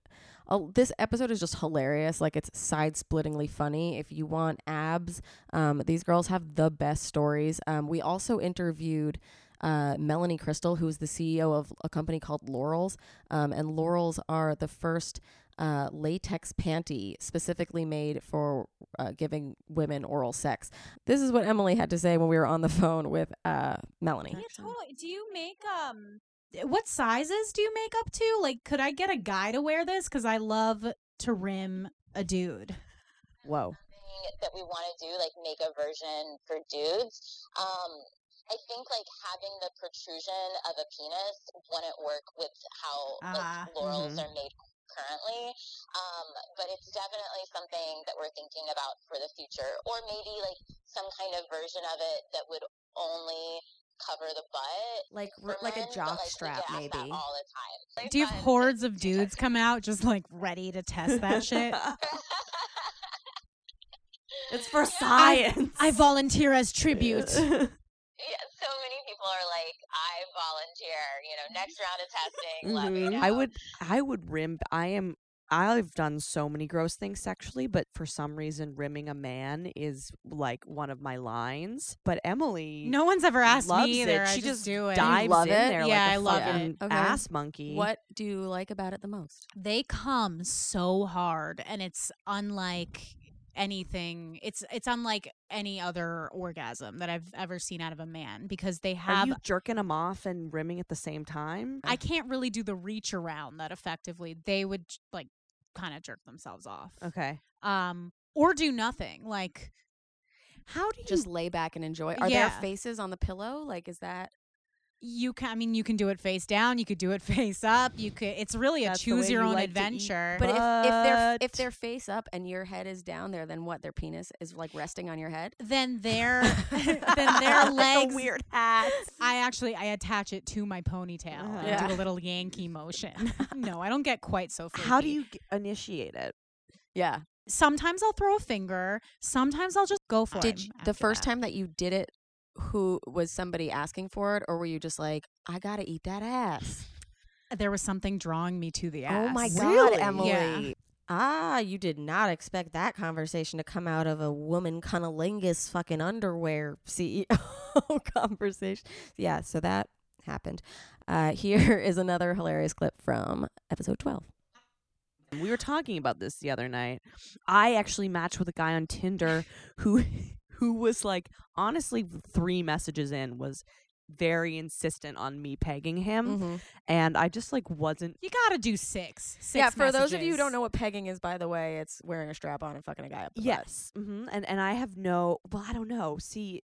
uh, this episode is just hilarious. Like it's side splittingly funny. If you want abs, um, these girls have the best stories. Um, we also interviewed uh, Melanie Cristol, who's the CEO of a company called Lorals. Um, and Lorals are the first uh, latex panty specifically made for uh, giving women oral sex. This is what Emily had to say when we were on the phone with uh, Melanie. Yeah, totally. Do you make um what sizes do you make up to? Like could I get a guy to wear this cuz I love to rim a dude. Whoa. that we want to do, like make a version for dudes. Um, I think like having the protrusion of a penis wouldn't work with how Ah, like Lorals mhm. are made currently. Um, but it's definitely something that we're thinking about for the future, or maybe like some kind of version of it that would only cover the butt. Like for like a men, but, jock like, strap get asked that maybe. all the time. Like, Do you have fun. hordes of dudes come out just like ready to test that shit? It's for I, science. I volunteer as tribute. Yeah, so many people are like, I volunteer. You know, next round of testing, let me mm-hmm. Mm-hmm. know. I would I would rim I am I've done so many gross things sexually, but for some reason rimming a man is like one of my lines. But Emily No one's ever asked me loves either. It. I She just just do it. You dives love in it? there Yeah, like I a love it. fucking Okay. ass monkey. What do you like about it the most? they come so hard and it's unlike anything it's it's unlike any other orgasm that I've ever seen out of a man because they Are have you jerking them off and rimming at the same time? I can't really do the reach around that effectively. They would like kind of jerk themselves off. Okay. Um or do nothing. Like how do you Just lay back and enjoy. Are Yeah. there faces on the pillow? Like is that you can I mean you can do it face down, you could do it face up. You could it's really a That's the choose your you own like adventure. But if, if they're if But- they're face up and your head is down there, then what? Their penis is like resting on your head. then their then their legs like a weird hat. I actually I attach it to my ponytail Uh-huh. and do a little Yankee motion. no, I don't get quite so freaky. How do you g- initiate it? Yeah. Sometimes I'll throw a finger. Sometimes I'll just go for Did it. you, after the first that. time that you did it, who was somebody asking for it, or were you just like, I gotta eat that ass? there was something drawing me to the ass. Oh my god, Really? Emily. Yeah. Ah, you did not expect that conversation to come out of a woman cunnilingus fucking underwear CEO conversation. Yeah, so that happened. Uh, here is another hilarious clip from episode 12. We were talking about this the other night. I actually matched with a guy on Tinder who who was like honestly 3 messages in was very insistent on me pegging him Mhm. and I just like wasn't You gotta do six. Six yeah, for those of you who don't know what pegging is, by the way, it's wearing a strap on and fucking a guy up. Yes. hmm And and I have no well, I don't know. See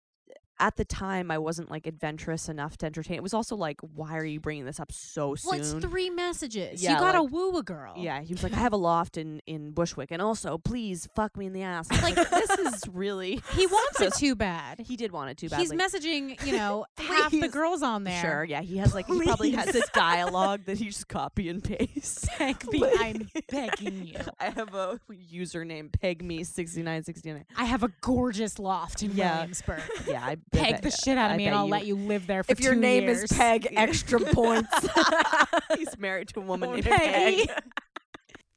at the time I wasn't like adventurous enough to entertain. It was also like, why are you bringing this up so soon? Well, it's three messages. Yeah, you gotta like- woo a girl. Yeah, he was like, I have a loft in in Bushwick, and also, please fuck me in the ass. Like, this is really. He wants it too bad. He did want it too bad. He's messaging, you know, half the girls on there. Sure, yeah, he has like he probably has this dialogue that he just copy and paste. Peg me, I'm begging you. I have a username peg me sixty nine sixty nine. I have a gorgeous loft in Yeah. Williamsburg. Yeah, I Peg bet- the shit out of I me, and I'll you- let you live there for If your name years. is Peg, extra points. He's married to a woman named. Peg.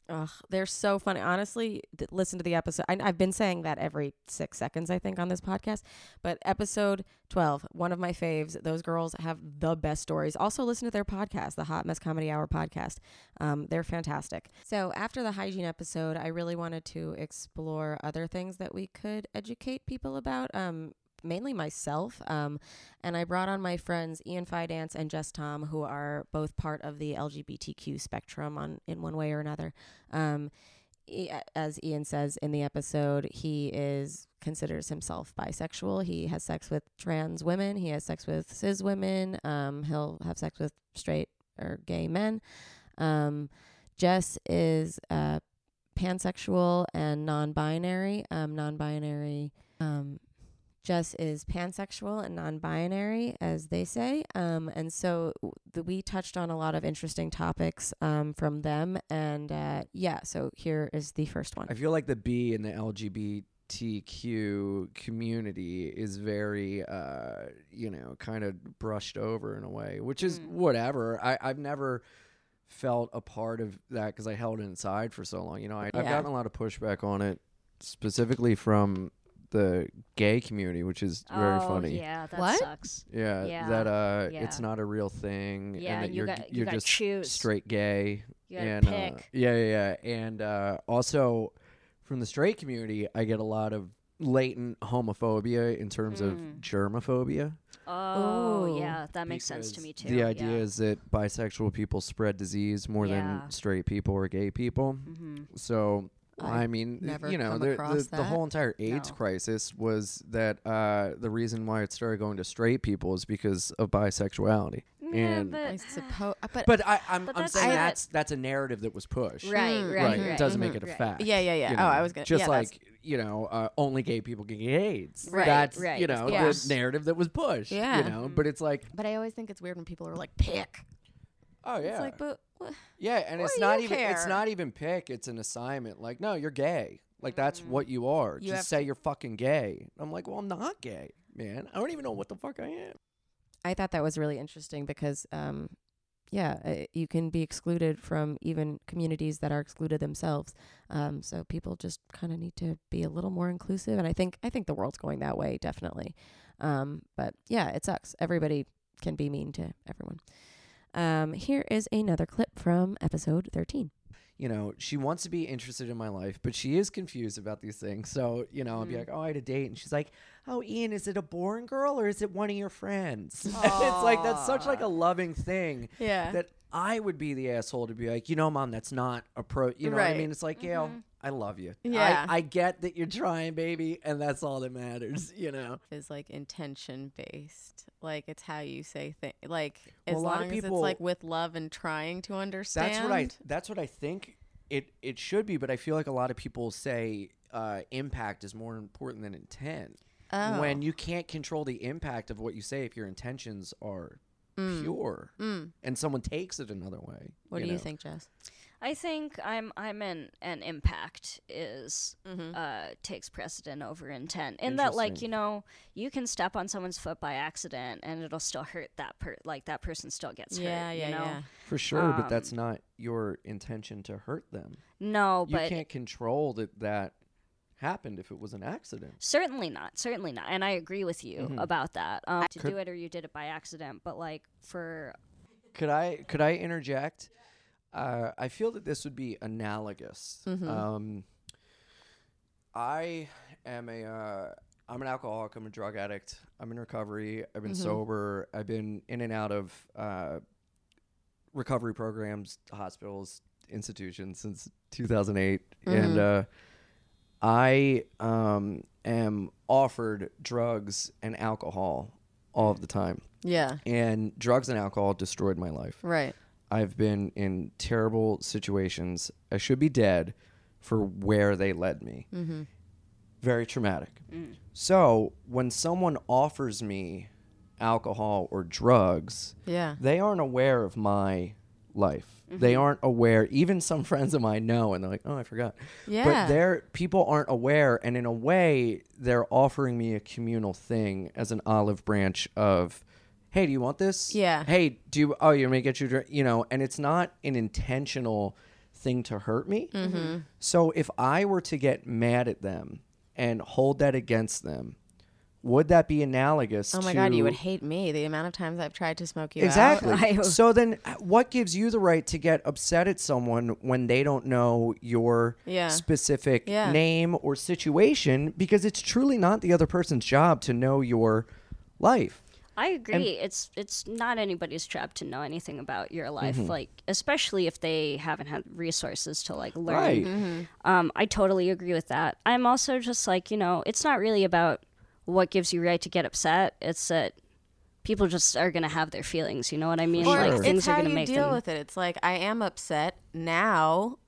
Ugh, they're so funny. Honestly, th- listen to the episode. I, I've been saying that every six seconds, I think, on this podcast. But episode 12, one of my faves. Those girls have the best stories. Also, listen to their podcast, the Hot Mess Comedy Hour podcast. Um, they're fantastic. So, after the hygiene episode, I really wanted to explore other things that we could educate people about. Um, mainly myself. Um, and I brought on my friends Ian Fidance and Jes Tom, who are both part of the LGBTQ spectrum on in one way or another. Um, as Ian says in the episode, he is considers himself bisexual. He has sex with trans women. He has sex with cis women. Um, he'll have sex with straight or gay men. Um, Jes is uh, pansexual and non-binary. Um, non-binary. Jes is pansexual and non-binary, as they say, um, and so the, we touched on a lot of interesting topics um, from them, and uh, yeah. So here is the first one. I feel like the B in the LGBTQ community is very, uh, you know, kind of brushed over in a way, which is whatever. I, I've never felt a part of that because I held it inside for so long. You know, I, I've Yeah. gotten a lot of pushback on it, specifically from the gay community, which is very Oh, funny. yeah, that What? sucks. Yeah, Yeah, that uh, it's not a real thing, Yeah, and that you you're got- you you're gotta just choose. straight gay. You gotta and, uh, pick. yeah, yeah, yeah, and uh, also from the straight community, I get a lot of latent homophobia in terms of Mm. germophobia. Oh, Ooh. yeah, that makes sense to me too. The idea yeah. is that bisexual people spread disease more Yeah. than straight people or gay people. Mhm. So. I've I mean, never you know, the, the, the whole entire AIDS No. crisis was that uh, the reason why it started going to straight people is because of bisexuality. Yeah, and but I suppose, but, but I, I'm, But I'm that's saying that's that's a narrative that was pushed. Right, right, Right. right. It doesn't make Mhm. it a fact. Yeah, yeah, yeah. you Oh, I was gonna- just yeah, like you know, uh, only gay people can get AIDS. Right, That's right, you know course. the narrative that was pushed. Yeah. you know, but it's like, but I always think it's weird when people are like, pick. oh yeah, It's like, but what? Yeah, and it's not even it's not even pick. It's an assignment. Like, no, you're gay. Like that's what you are. You Just say you're fucking gay. I'm like, well, I'm not gay, man. I don't even know what the fuck I am. I thought that was really interesting because, um, yeah, uh, you can be excluded from even communities that are excluded themselves. Um, so people just kind of need to be a little more inclusive, and I think I think the world's going that way definitely. Um, but yeah, it sucks. Everybody can be mean to everyone. Um, here is another clip from episode thirteen. you know, she wants to be interested in my life, but she is confused about these things. So, you know, I'll Mm. be like, oh, I had a date. And she's like, oh, Ian, is it a born girl or is it one of your friends? It's like, that's such like a loving thing Yeah. that I would be the asshole to be like, you know, mom, that's not a pro. You know what I Right. mean? It's like, Gail, I love you. Yeah. I, I get that you're trying, baby. And that's all that matters, you know? is like intention based. Like it's how you say things. Like Well, as a lot long of as it's like with love and trying to understand. That's what I. That's what I think it it should be. But I feel like a lot of people say uh, impact is more important than intent. Oh. When you can't control the impact of what you say if your intentions are Mm. pure, Mm. and someone takes it another way. What do you think, Jes? I think I'm I'm an an impact is Mhm. uh takes precedent over intent. In that like, you know, you can step on someone's foot by accident and it'll still hurt that per like that person still gets Yeah, hurt. yeah, you know? yeah. For sure, but Um, that's not your intention to hurt them. No, you but you can't control that that happened if it was an accident. Certainly not. Certainly not. And I agree with you Mhm. about that. Um, to Could- do it or you did it by accident, but like for Could I could I interject? Uh, I feel that this would be analogous. Mhm. Um, I am a uh, I'm an alcoholic. I'm a drug addict. I'm in recovery. I've been Mhm. sober. I've been in and out of uh, recovery programs, hospitals, institutions since 2008, and Mhm. uh, I um, am offered drugs and alcohol all of the time. Yeah. And drugs and alcohol destroyed my life. Right. I've been in terrible situations. I should be dead for where they led me. Mhm. Very traumatic. Mm. So when someone offers me alcohol or drugs, Yeah. they aren't aware of my life. They Mhm. aren't aware. Even some friends of mine know, and they're like, "Oh, I forgot." Yeah. But they're people aren't aware, and in a way, they're offering me a communal thing as an olive branch of, "Hey, do you want this? Yeah. Hey, do you? Oh, you may get you, drink," you know." And it's not an intentional thing to hurt me. Mhm. So if I were to get mad at them and hold that against them, would that be analogous? Oh my to god, you would hate me. The amount of times I've tried to smoke you Exactly. out. so then, what gives you the right to get upset at someone when they don't know your Yeah. specific Yeah. name or situation? Because it's truly not the other person's job to know your life. I agree. And- it's it's not anybody's job to know anything about your life, Mhm. like especially if they haven't had resources to like learn. Right. Mm-hmm. Um, I totally agree with that. I'm also just like you know, it's not really about what gives you right to get upset. It's that people just are gonna have their feelings. You know what I mean? Or Like it's things how are gonna you make deal them. with it. It's like I am upset now.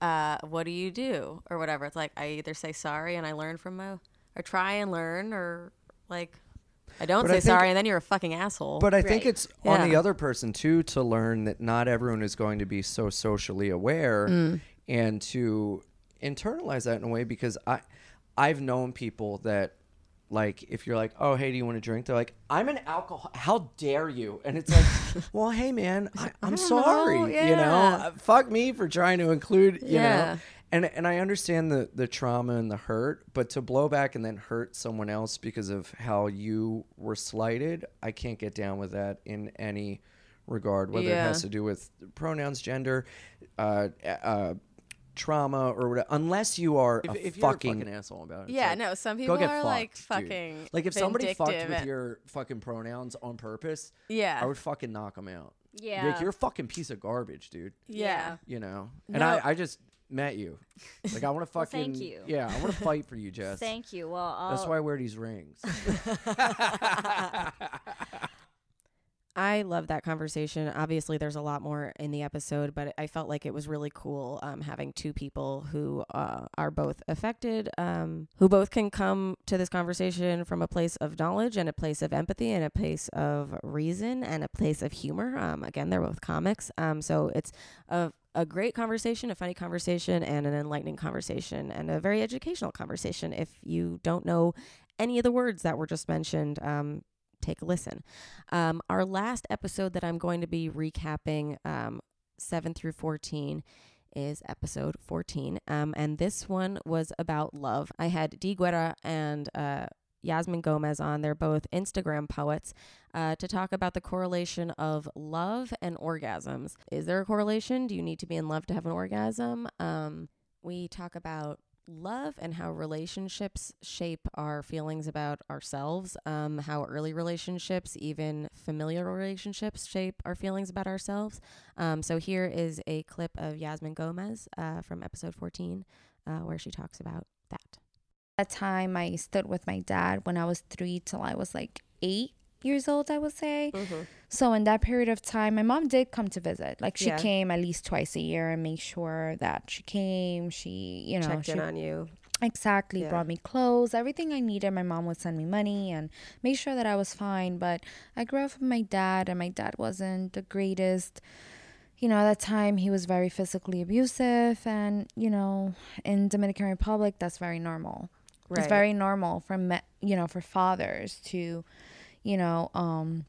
Uh, what do you do or whatever? It's like I either say sorry and I learn from my, or try and learn, or like I don't But say I think- sorry and then you're a fucking asshole. But I think Right. it's on the other person too to learn that not everyone is going to be so socially aware Mm. and to internalize that in a way because I I've known people that like if you're like, "Oh, hey, do you want a drink?" They're like, "I'm an alcohol. How dare you?" And it's like, "Well, hey man, I, I'm don't sorry. know, You know. Uh, fuck me for trying to include, you Yeah. know." And and I understand the the trauma and the hurt, but to blow back and then hurt someone else because of how you were slighted, I can't get down with that in any regard, whether it has to do with pronouns, gender, uh, uh, trauma, or whatever. Unless you are If- a if you're a fucking, fucking asshole about it. Yeah, like, no, some go people get are, like, fucked, dude. fucking Like if somebody fucked with and- your fucking pronouns on purpose, Yeah. I would fucking knock them out. Yeah. like you're a fucking piece of garbage, dude. Yeah. You know, and No. I, I just met you. Like I want to Well, fucking thank you. yeah, I want to fight for you, Jes. Thank you. Well, That's I'll- why I wear these rings. I love that conversation. Obviously, there's a lot more in the episode, but I felt like it was really cool um, having two people who uh, are both affected, um, who both can come to this conversation from a place of knowledge and a place of empathy and a place of reason and a place of humor. Um, again, they're both comics. Um, so it's a, a great conversation, a funny conversation, and an enlightening conversation, and a very educational conversation. If you don't know any of the words that were just mentioned, um, take a listen. Um, our last episode that I'm going to be recapping, um, 7 through 14, is episode 14. Um, and this one was about love. I had Dee Guerra and uh, Yasmin Gomez on. They're both Instagram poets uh, to talk about the correlation of love and orgasms. Is there a correlation? Do you need to be in love to have an orgasm? Um, we talk about love and how relationships shape our feelings about ourselves, um, how early relationships, even familiar relationships, shape our feelings about ourselves. Um, so here is a clip of Yasmin Gomez uh, from episode 14 uh, where she talks about that. That time I stood with my dad when I was three till I was like eight years old, I would say. Mm-hmm. So in that period of time, my mom did come to visit. Like she Yeah. came at least twice a year and made sure that she came. She, you know, Checked she in on you. Exactly. Yeah. Brought me clothes, everything I needed. My mom would send me money and make sure that I was fine. But I grew up with my dad, and my dad wasn't the greatest. You know, at that time, he was very physically abusive. And, you know, in Dominican Republic, that's very normal. It's very normal for, me, you know, for fathers to, you know, um,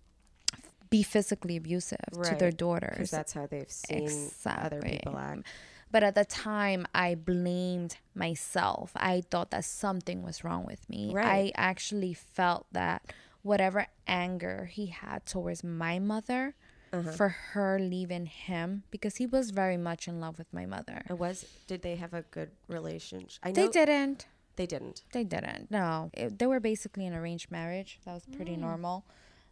be physically abusive to their daughters. Because that's how they've seen other people act. But at the time, I blamed myself. I thought that something was wrong with me. Right. I actually felt that whatever anger he had towards my mother Uh-huh. for her leaving him, because he was very much in love with my mother. It was. Did they have a good relationship? I They didn't. They didn't. They didn't. No, it, they were basically an arranged marriage. That was pretty Mm. normal.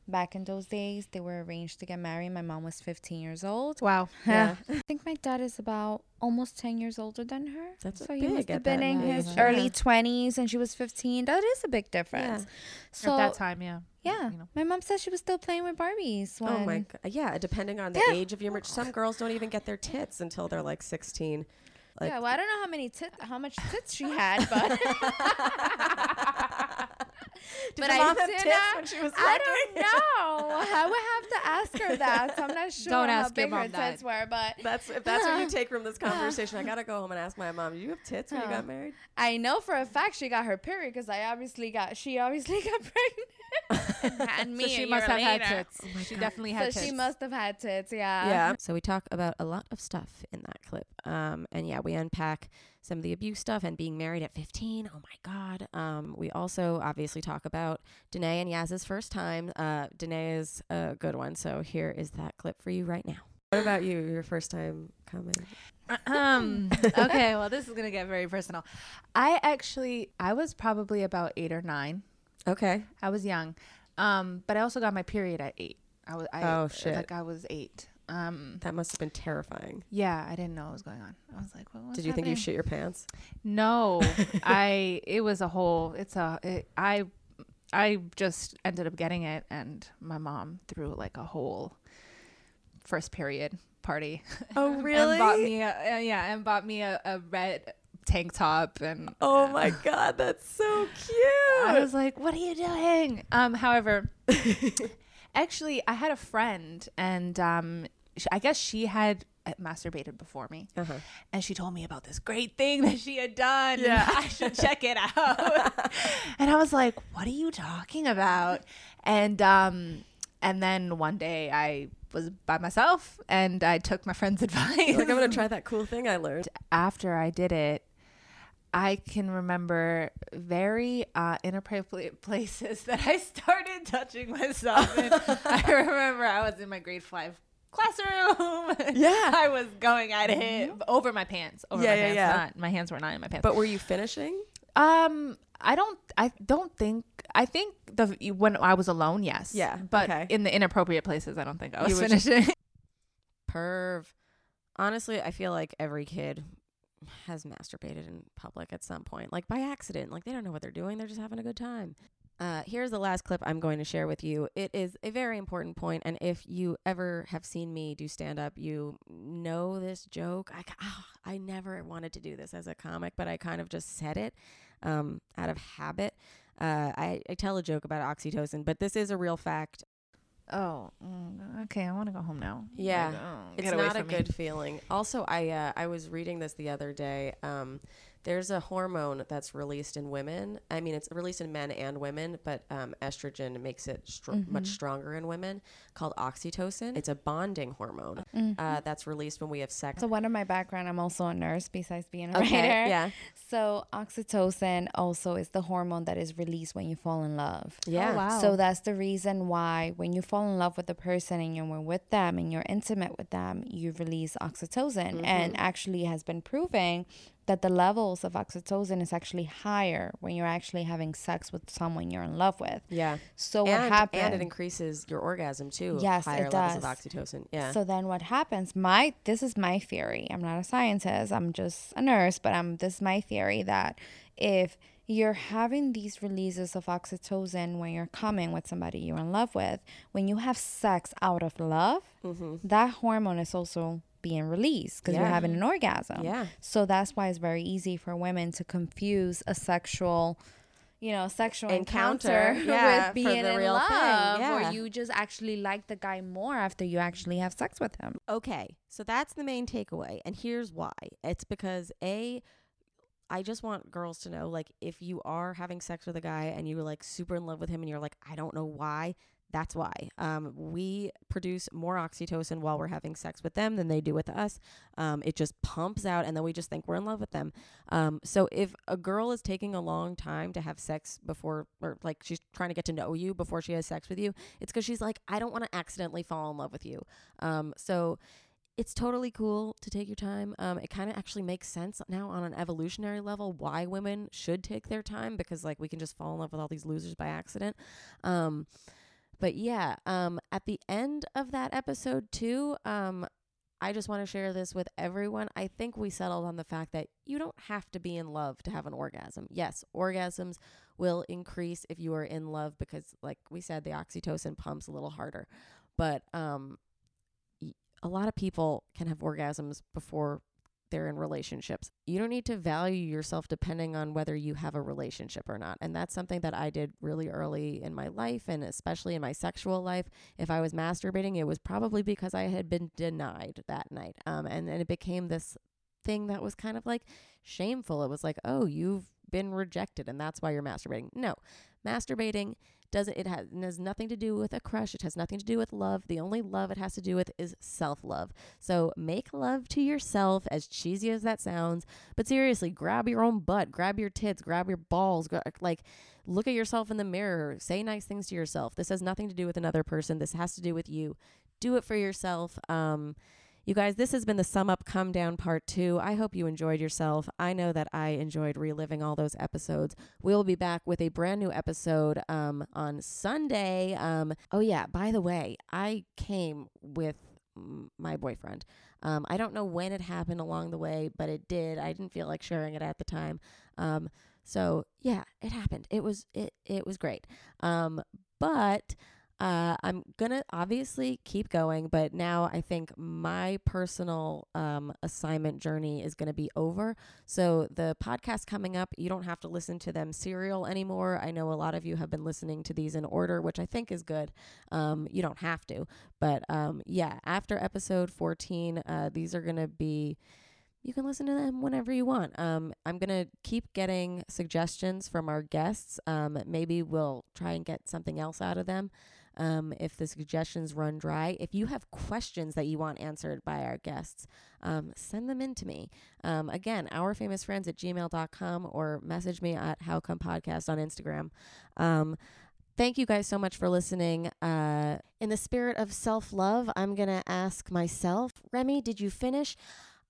back in those days, they were arranged to get married. My mom was 15 years old. Wow. Yeah. I think my dad is about almost 10 years older than her. That's so he big must at have been in age. his Yeah. early 20s and she was 15. That is a big difference. So At that time, yeah. Yeah. My mom said she was still playing with Barbies when Oh my god! Yeah, depending on the Yeah. age of your, marriage. some girls don't even get their tits until they're like sixteen. Like, yeah, well, I don't know how many tit, how much tits she had, but Did but your mom I have did tits when she was I don't know. I would have to ask her that. So I'm not sure Don't how ask your big her mom that. tits were, but that's if that's what you take from this conversation. I gotta go home and ask my mom. Do you have tits when you got married? I know for a fact she got her period because I obviously got she obviously got pregnant. and me So she must year have had tits. Oh she God. definitely had so she tits. must have had tits. Yeah. Yeah. So we talk about a lot of stuff in that clip. Um, and yeah, we unpack some of the abuse stuff and being married at 15. Oh my God. Um, we also obviously talk about Danae and Yaz's first time. Uh, Danae is a good one. So here is that clip for you right now. What about you? Your first time coming? um okay well this is gonna get very personal i actually i was probably about eight or nine Okay. i was young um but i also got my period at eight i was I, Oh, shit. like i was eight um That must have been terrifying. yeah i didn't know what was going on i was like what, Did you think you shit your pants? no i it was a whole it's a it, i i just ended up getting it and my mom threw like a whole first period party Oh, really? and bought me a, uh, yeah and bought me a, a red tank top and Oh my God, that's so cute. I was like, "What are you doing?" Um, however, actually, I had a friend, and um, I guess she had uh, masturbated before me, Uh-huh. and she told me about this great thing that she had done. Yeah. I should check it out. and I was like, "What are you talking about?" And um, and then one day I was by myself, and I took my friend's advice. like, I'm going to try that cool thing I learned. after I did it, I can remember very uh, inappropriate places that I started touching myself. I remember I was in my grade five classroom. Yeah. I was going at it over my pants. Over Yeah, my yeah, pants. yeah. Not, my hands were not in my pants. But were you finishing? um, I don't. I don't think. I think the when I was alone, yes. Yeah, But okay. in the inappropriate places, I don't think I was were just- finishing. Perv. Honestly, I feel like every kid has masturbated in public at some point, like by accident. Like they don't know what they're doing, they're just having a good time. Uh, here's the last clip I'm going to share with you. It is a very important point, and if you ever have seen me do stand up, you know this joke. I, ah, I never wanted to do this as a comic, but I kind of just said it um, out of habit. Uh, I, I tell a joke about oxytocin, but this is a real fact. oh, mm, okay. I want to go home now. Yeah, Like, oh, it's not a me. good feeling. Also, I uh, I was reading this the other day. Um, there's a hormone that's released in women. I mean, it's released in men and women, but um, estrogen makes it str- much Mhm. stronger in women. Called oxytocin. It's a bonding hormone Mhm. uh, that's released when we have sex. So one of my background, I'm also a nurse besides being a Okay, writer. yeah. So oxytocin also is the hormone that is released when you fall in love. Yeah. Oh, wow. So that's the reason why when you fall in love with a person and you're with them and you're intimate with them, you release oxytocin. And Mhm. actually has been proven that the levels of oxytocin is actually higher when you're actually having sex with someone you're in love with. Yeah. So what happens? And it increases your orgasm too. Yes, higher it levels does. of oxytocin. Yeah. So then what happens? My this is my theory. I'm not a scientist. I'm just a nurse, but I'm this is my theory that if you're having these releases of oxytocin when you're coming with somebody you're in love with, when you have sex out of love, Mhm. that hormone is also being released because you're having an orgasm. Yeah. So that's why it's very easy for women to confuse a sexual you know, sexual Encounter, encounter, yeah, with being in thing, love, yeah. or you just actually like the guy more after you actually have sex with him. Okay, so that's the main takeaway. And here's why it's because A, I just want girls to know like, if you are having sex with a guy and you're like super in love with him and you're like, I don't know why, that's why. Um, we produce more oxytocin while we're having sex with them than they do with us. Um, it just pumps out, and then we just think we're in love with them. Um, so if a girl is taking a long time to have sex before, or like she's trying to get to know you before she has sex with you, it's because she's like, I don't want to accidentally fall in love with you. Um, so it's totally cool to take your time. Um, it kind of actually makes sense now on an evolutionary level why women should take their time because like we can just fall in love with all these losers by accident. Um, But yeah, um, at the end of that episode too, um, I just want to share this with everyone. I think we settled on the fact that you don't have to be in love to have an orgasm. Yes, orgasms will increase if you are in love because, like we said, the oxytocin pumps a little harder. But um, a lot of people can have orgasms before they're in relationships. You don't need to value yourself depending on whether you have a relationship or not. And that's something that I did really early in my life and especially in my sexual life. If I was masturbating, it was probably because I had been denied that night. Um, and, and it became this thing that was kind of like shameful. It was like, oh, you've been rejected and that's why you're masturbating. No, masturbating doesn't it has, it has nothing to do with a crush it has nothing to do with love the only love it has to do with is self-love. So make love to yourself as cheesy as that sounds but seriously grab your own butt grab your tits grab your balls gra- like look at yourself in the mirror say nice things to yourself. This has nothing to do with another person this has to do with you. Do it for yourself um you guys, this has been the Sum Up Cum Down Part 2. I hope you enjoyed yourself. I know that I enjoyed reliving all those episodes. We'll be back with a brand new episode um, on Sunday. Um, oh, yeah, by the way, I came with my boyfriend. Um, I don't know when it happened along the way, but it did. I didn't feel like sharing it at the time. Um, so yeah, it happened. It was it it was great. Um, but uh, I'm gonna obviously keep going, but now I think my personal um, assignment journey is gonna be over. So the podcast coming up, you don't have to listen to them serial anymore. I know a lot of you have been listening to these in order, which I think is good. Um, you don't have to, but um, yeah, after episode 14, uh, these are gonna be you can listen to them whenever you want. Um, I'm going to keep getting suggestions from our guests. Um, maybe we'll try and get something else out of them um, if the suggestions run dry. If you have questions that you want answered by our guests, um, send them in to me. Um, again, ourfamousfriends at gmail.com or message me at howcomepodcast on Instagram. Um, Thank you guys so much for listening. Uh, in the spirit of self love, I'm going to ask myself, Remy, did you finish?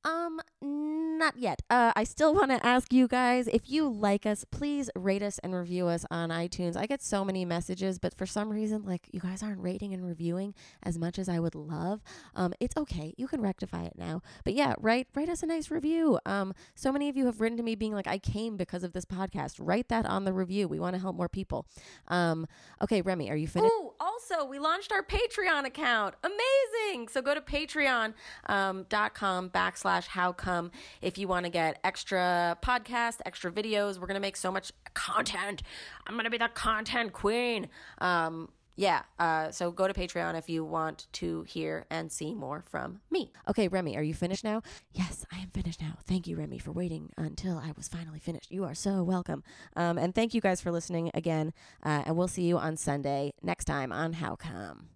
Um, not yet. Uh, I still want to ask you guys if you like us, please rate us and review us on iTunes. I get so many messages, but for some reason, like you guys aren't rating and reviewing as much as I would love. Um, it's okay. You can rectify it now. But yeah, write write us a nice review. Um, so many of you have written to me being like, I came because of this podcast. Write that on the review. We want to help more people. Um, okay, Remy, are you finished? Oh, also, we launched our Patreon account. Amazing. So go to patreon.com um, backslash how come if you want to get extra podcast, extra videos. We're going to make so much content. I'm going to be the content queen. Um, yeah, uh, so go to Patreon if you want to hear and see more from me. Okay, Remy, are you finished now? Yes, I am finished now. Thank you, Remy, for waiting until I was finally finished. You are so welcome. Um, and thank you guys for listening again. Uh, and we'll see you on Sunday next time on How Come.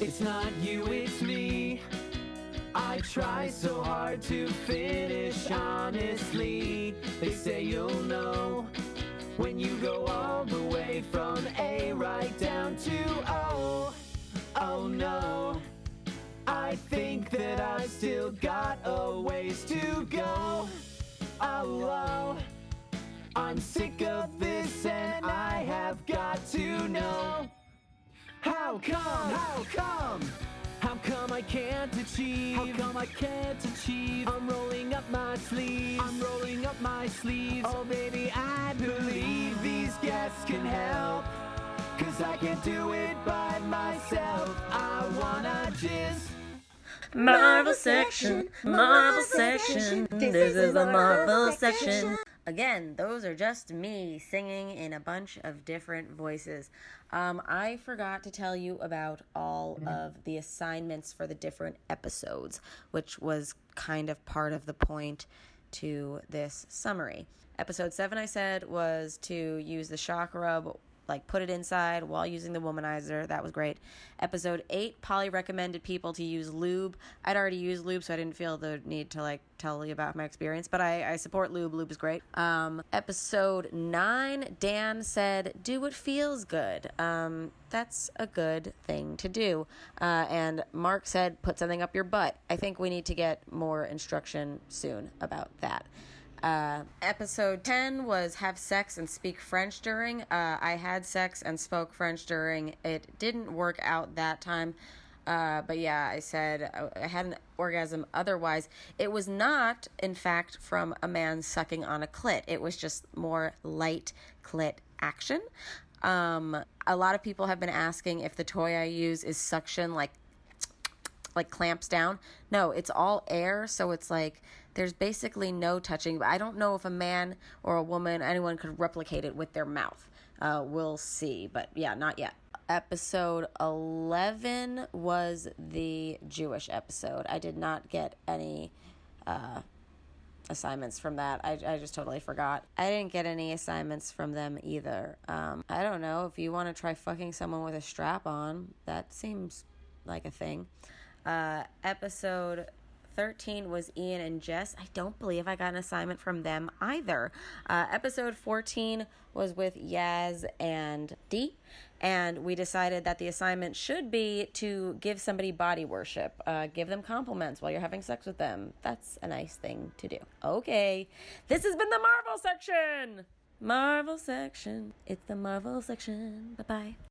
It's not you, it's me. I try so hard to finish honestly. They say you'll know when you go all the way from A right down to O. Oh no, I think that I still got a ways to go. Oh. I'm sick of this and I have got to know. How come? How come? How come I can't achieve? How come I can't achieve? I'm rolling up my sleeves. I'm rolling up my sleeves. Oh baby, I believe these guests can help. Cause I can't do it by myself. I wanna just Marvel section, Marvel section. This is the Marvel section. Again, those are just me singing in a bunch of different voices. Um, I forgot to tell you about all of the assignments for the different episodes, which was kind of part of the point to this summary. Episode 7, I said, was to use the Chakrub like put it inside while using the womanizer. That was great. Episode 8, Polly recommended people to use lube. I'd already used lube, so I didn't feel the need to like tell you about my experience, but I, I support lube. Lube is great. Um, episode 9, Dan said, do what feels good. Um, that's a good thing to do. Uh, and Mark said, put something up your butt. I think we need to get more instruction soon about that. Uh, episode 10 was have sex and speak French during. Uh, I had sex and spoke French during. It didn't work out that time. Uh, but yeah, I said uh, I had an orgasm otherwise. It was not, in fact, from a man sucking on a clit. It was just more light clit action. Um, a lot of people have been asking if the toy I use is suction, like like clamps down. No, it's all air, so it's like there's basically no touching. I don't know if a man or a woman, anyone could replicate it with their mouth. Uh, we'll see, but yeah, not yet. Episode 11 was the Jewish episode. I did not get any uh, assignments from that. I, I just totally forgot. I didn't get any assignments from them either. Um, I don't know. If you want to try fucking someone with a strap on, that seems like a thing. Uh, episode 13 was Ian and Jes. I don't believe I got an assignment from them either. Uh, episode 14 was with Yaz and Dee. And we decided that the assignment should be to give somebody body worship, uh, give them compliments while you're having sex with them. That's a nice thing to do. Okay, this has been the Marvel section. Marvel section. It's the Marvel section. Bye bye.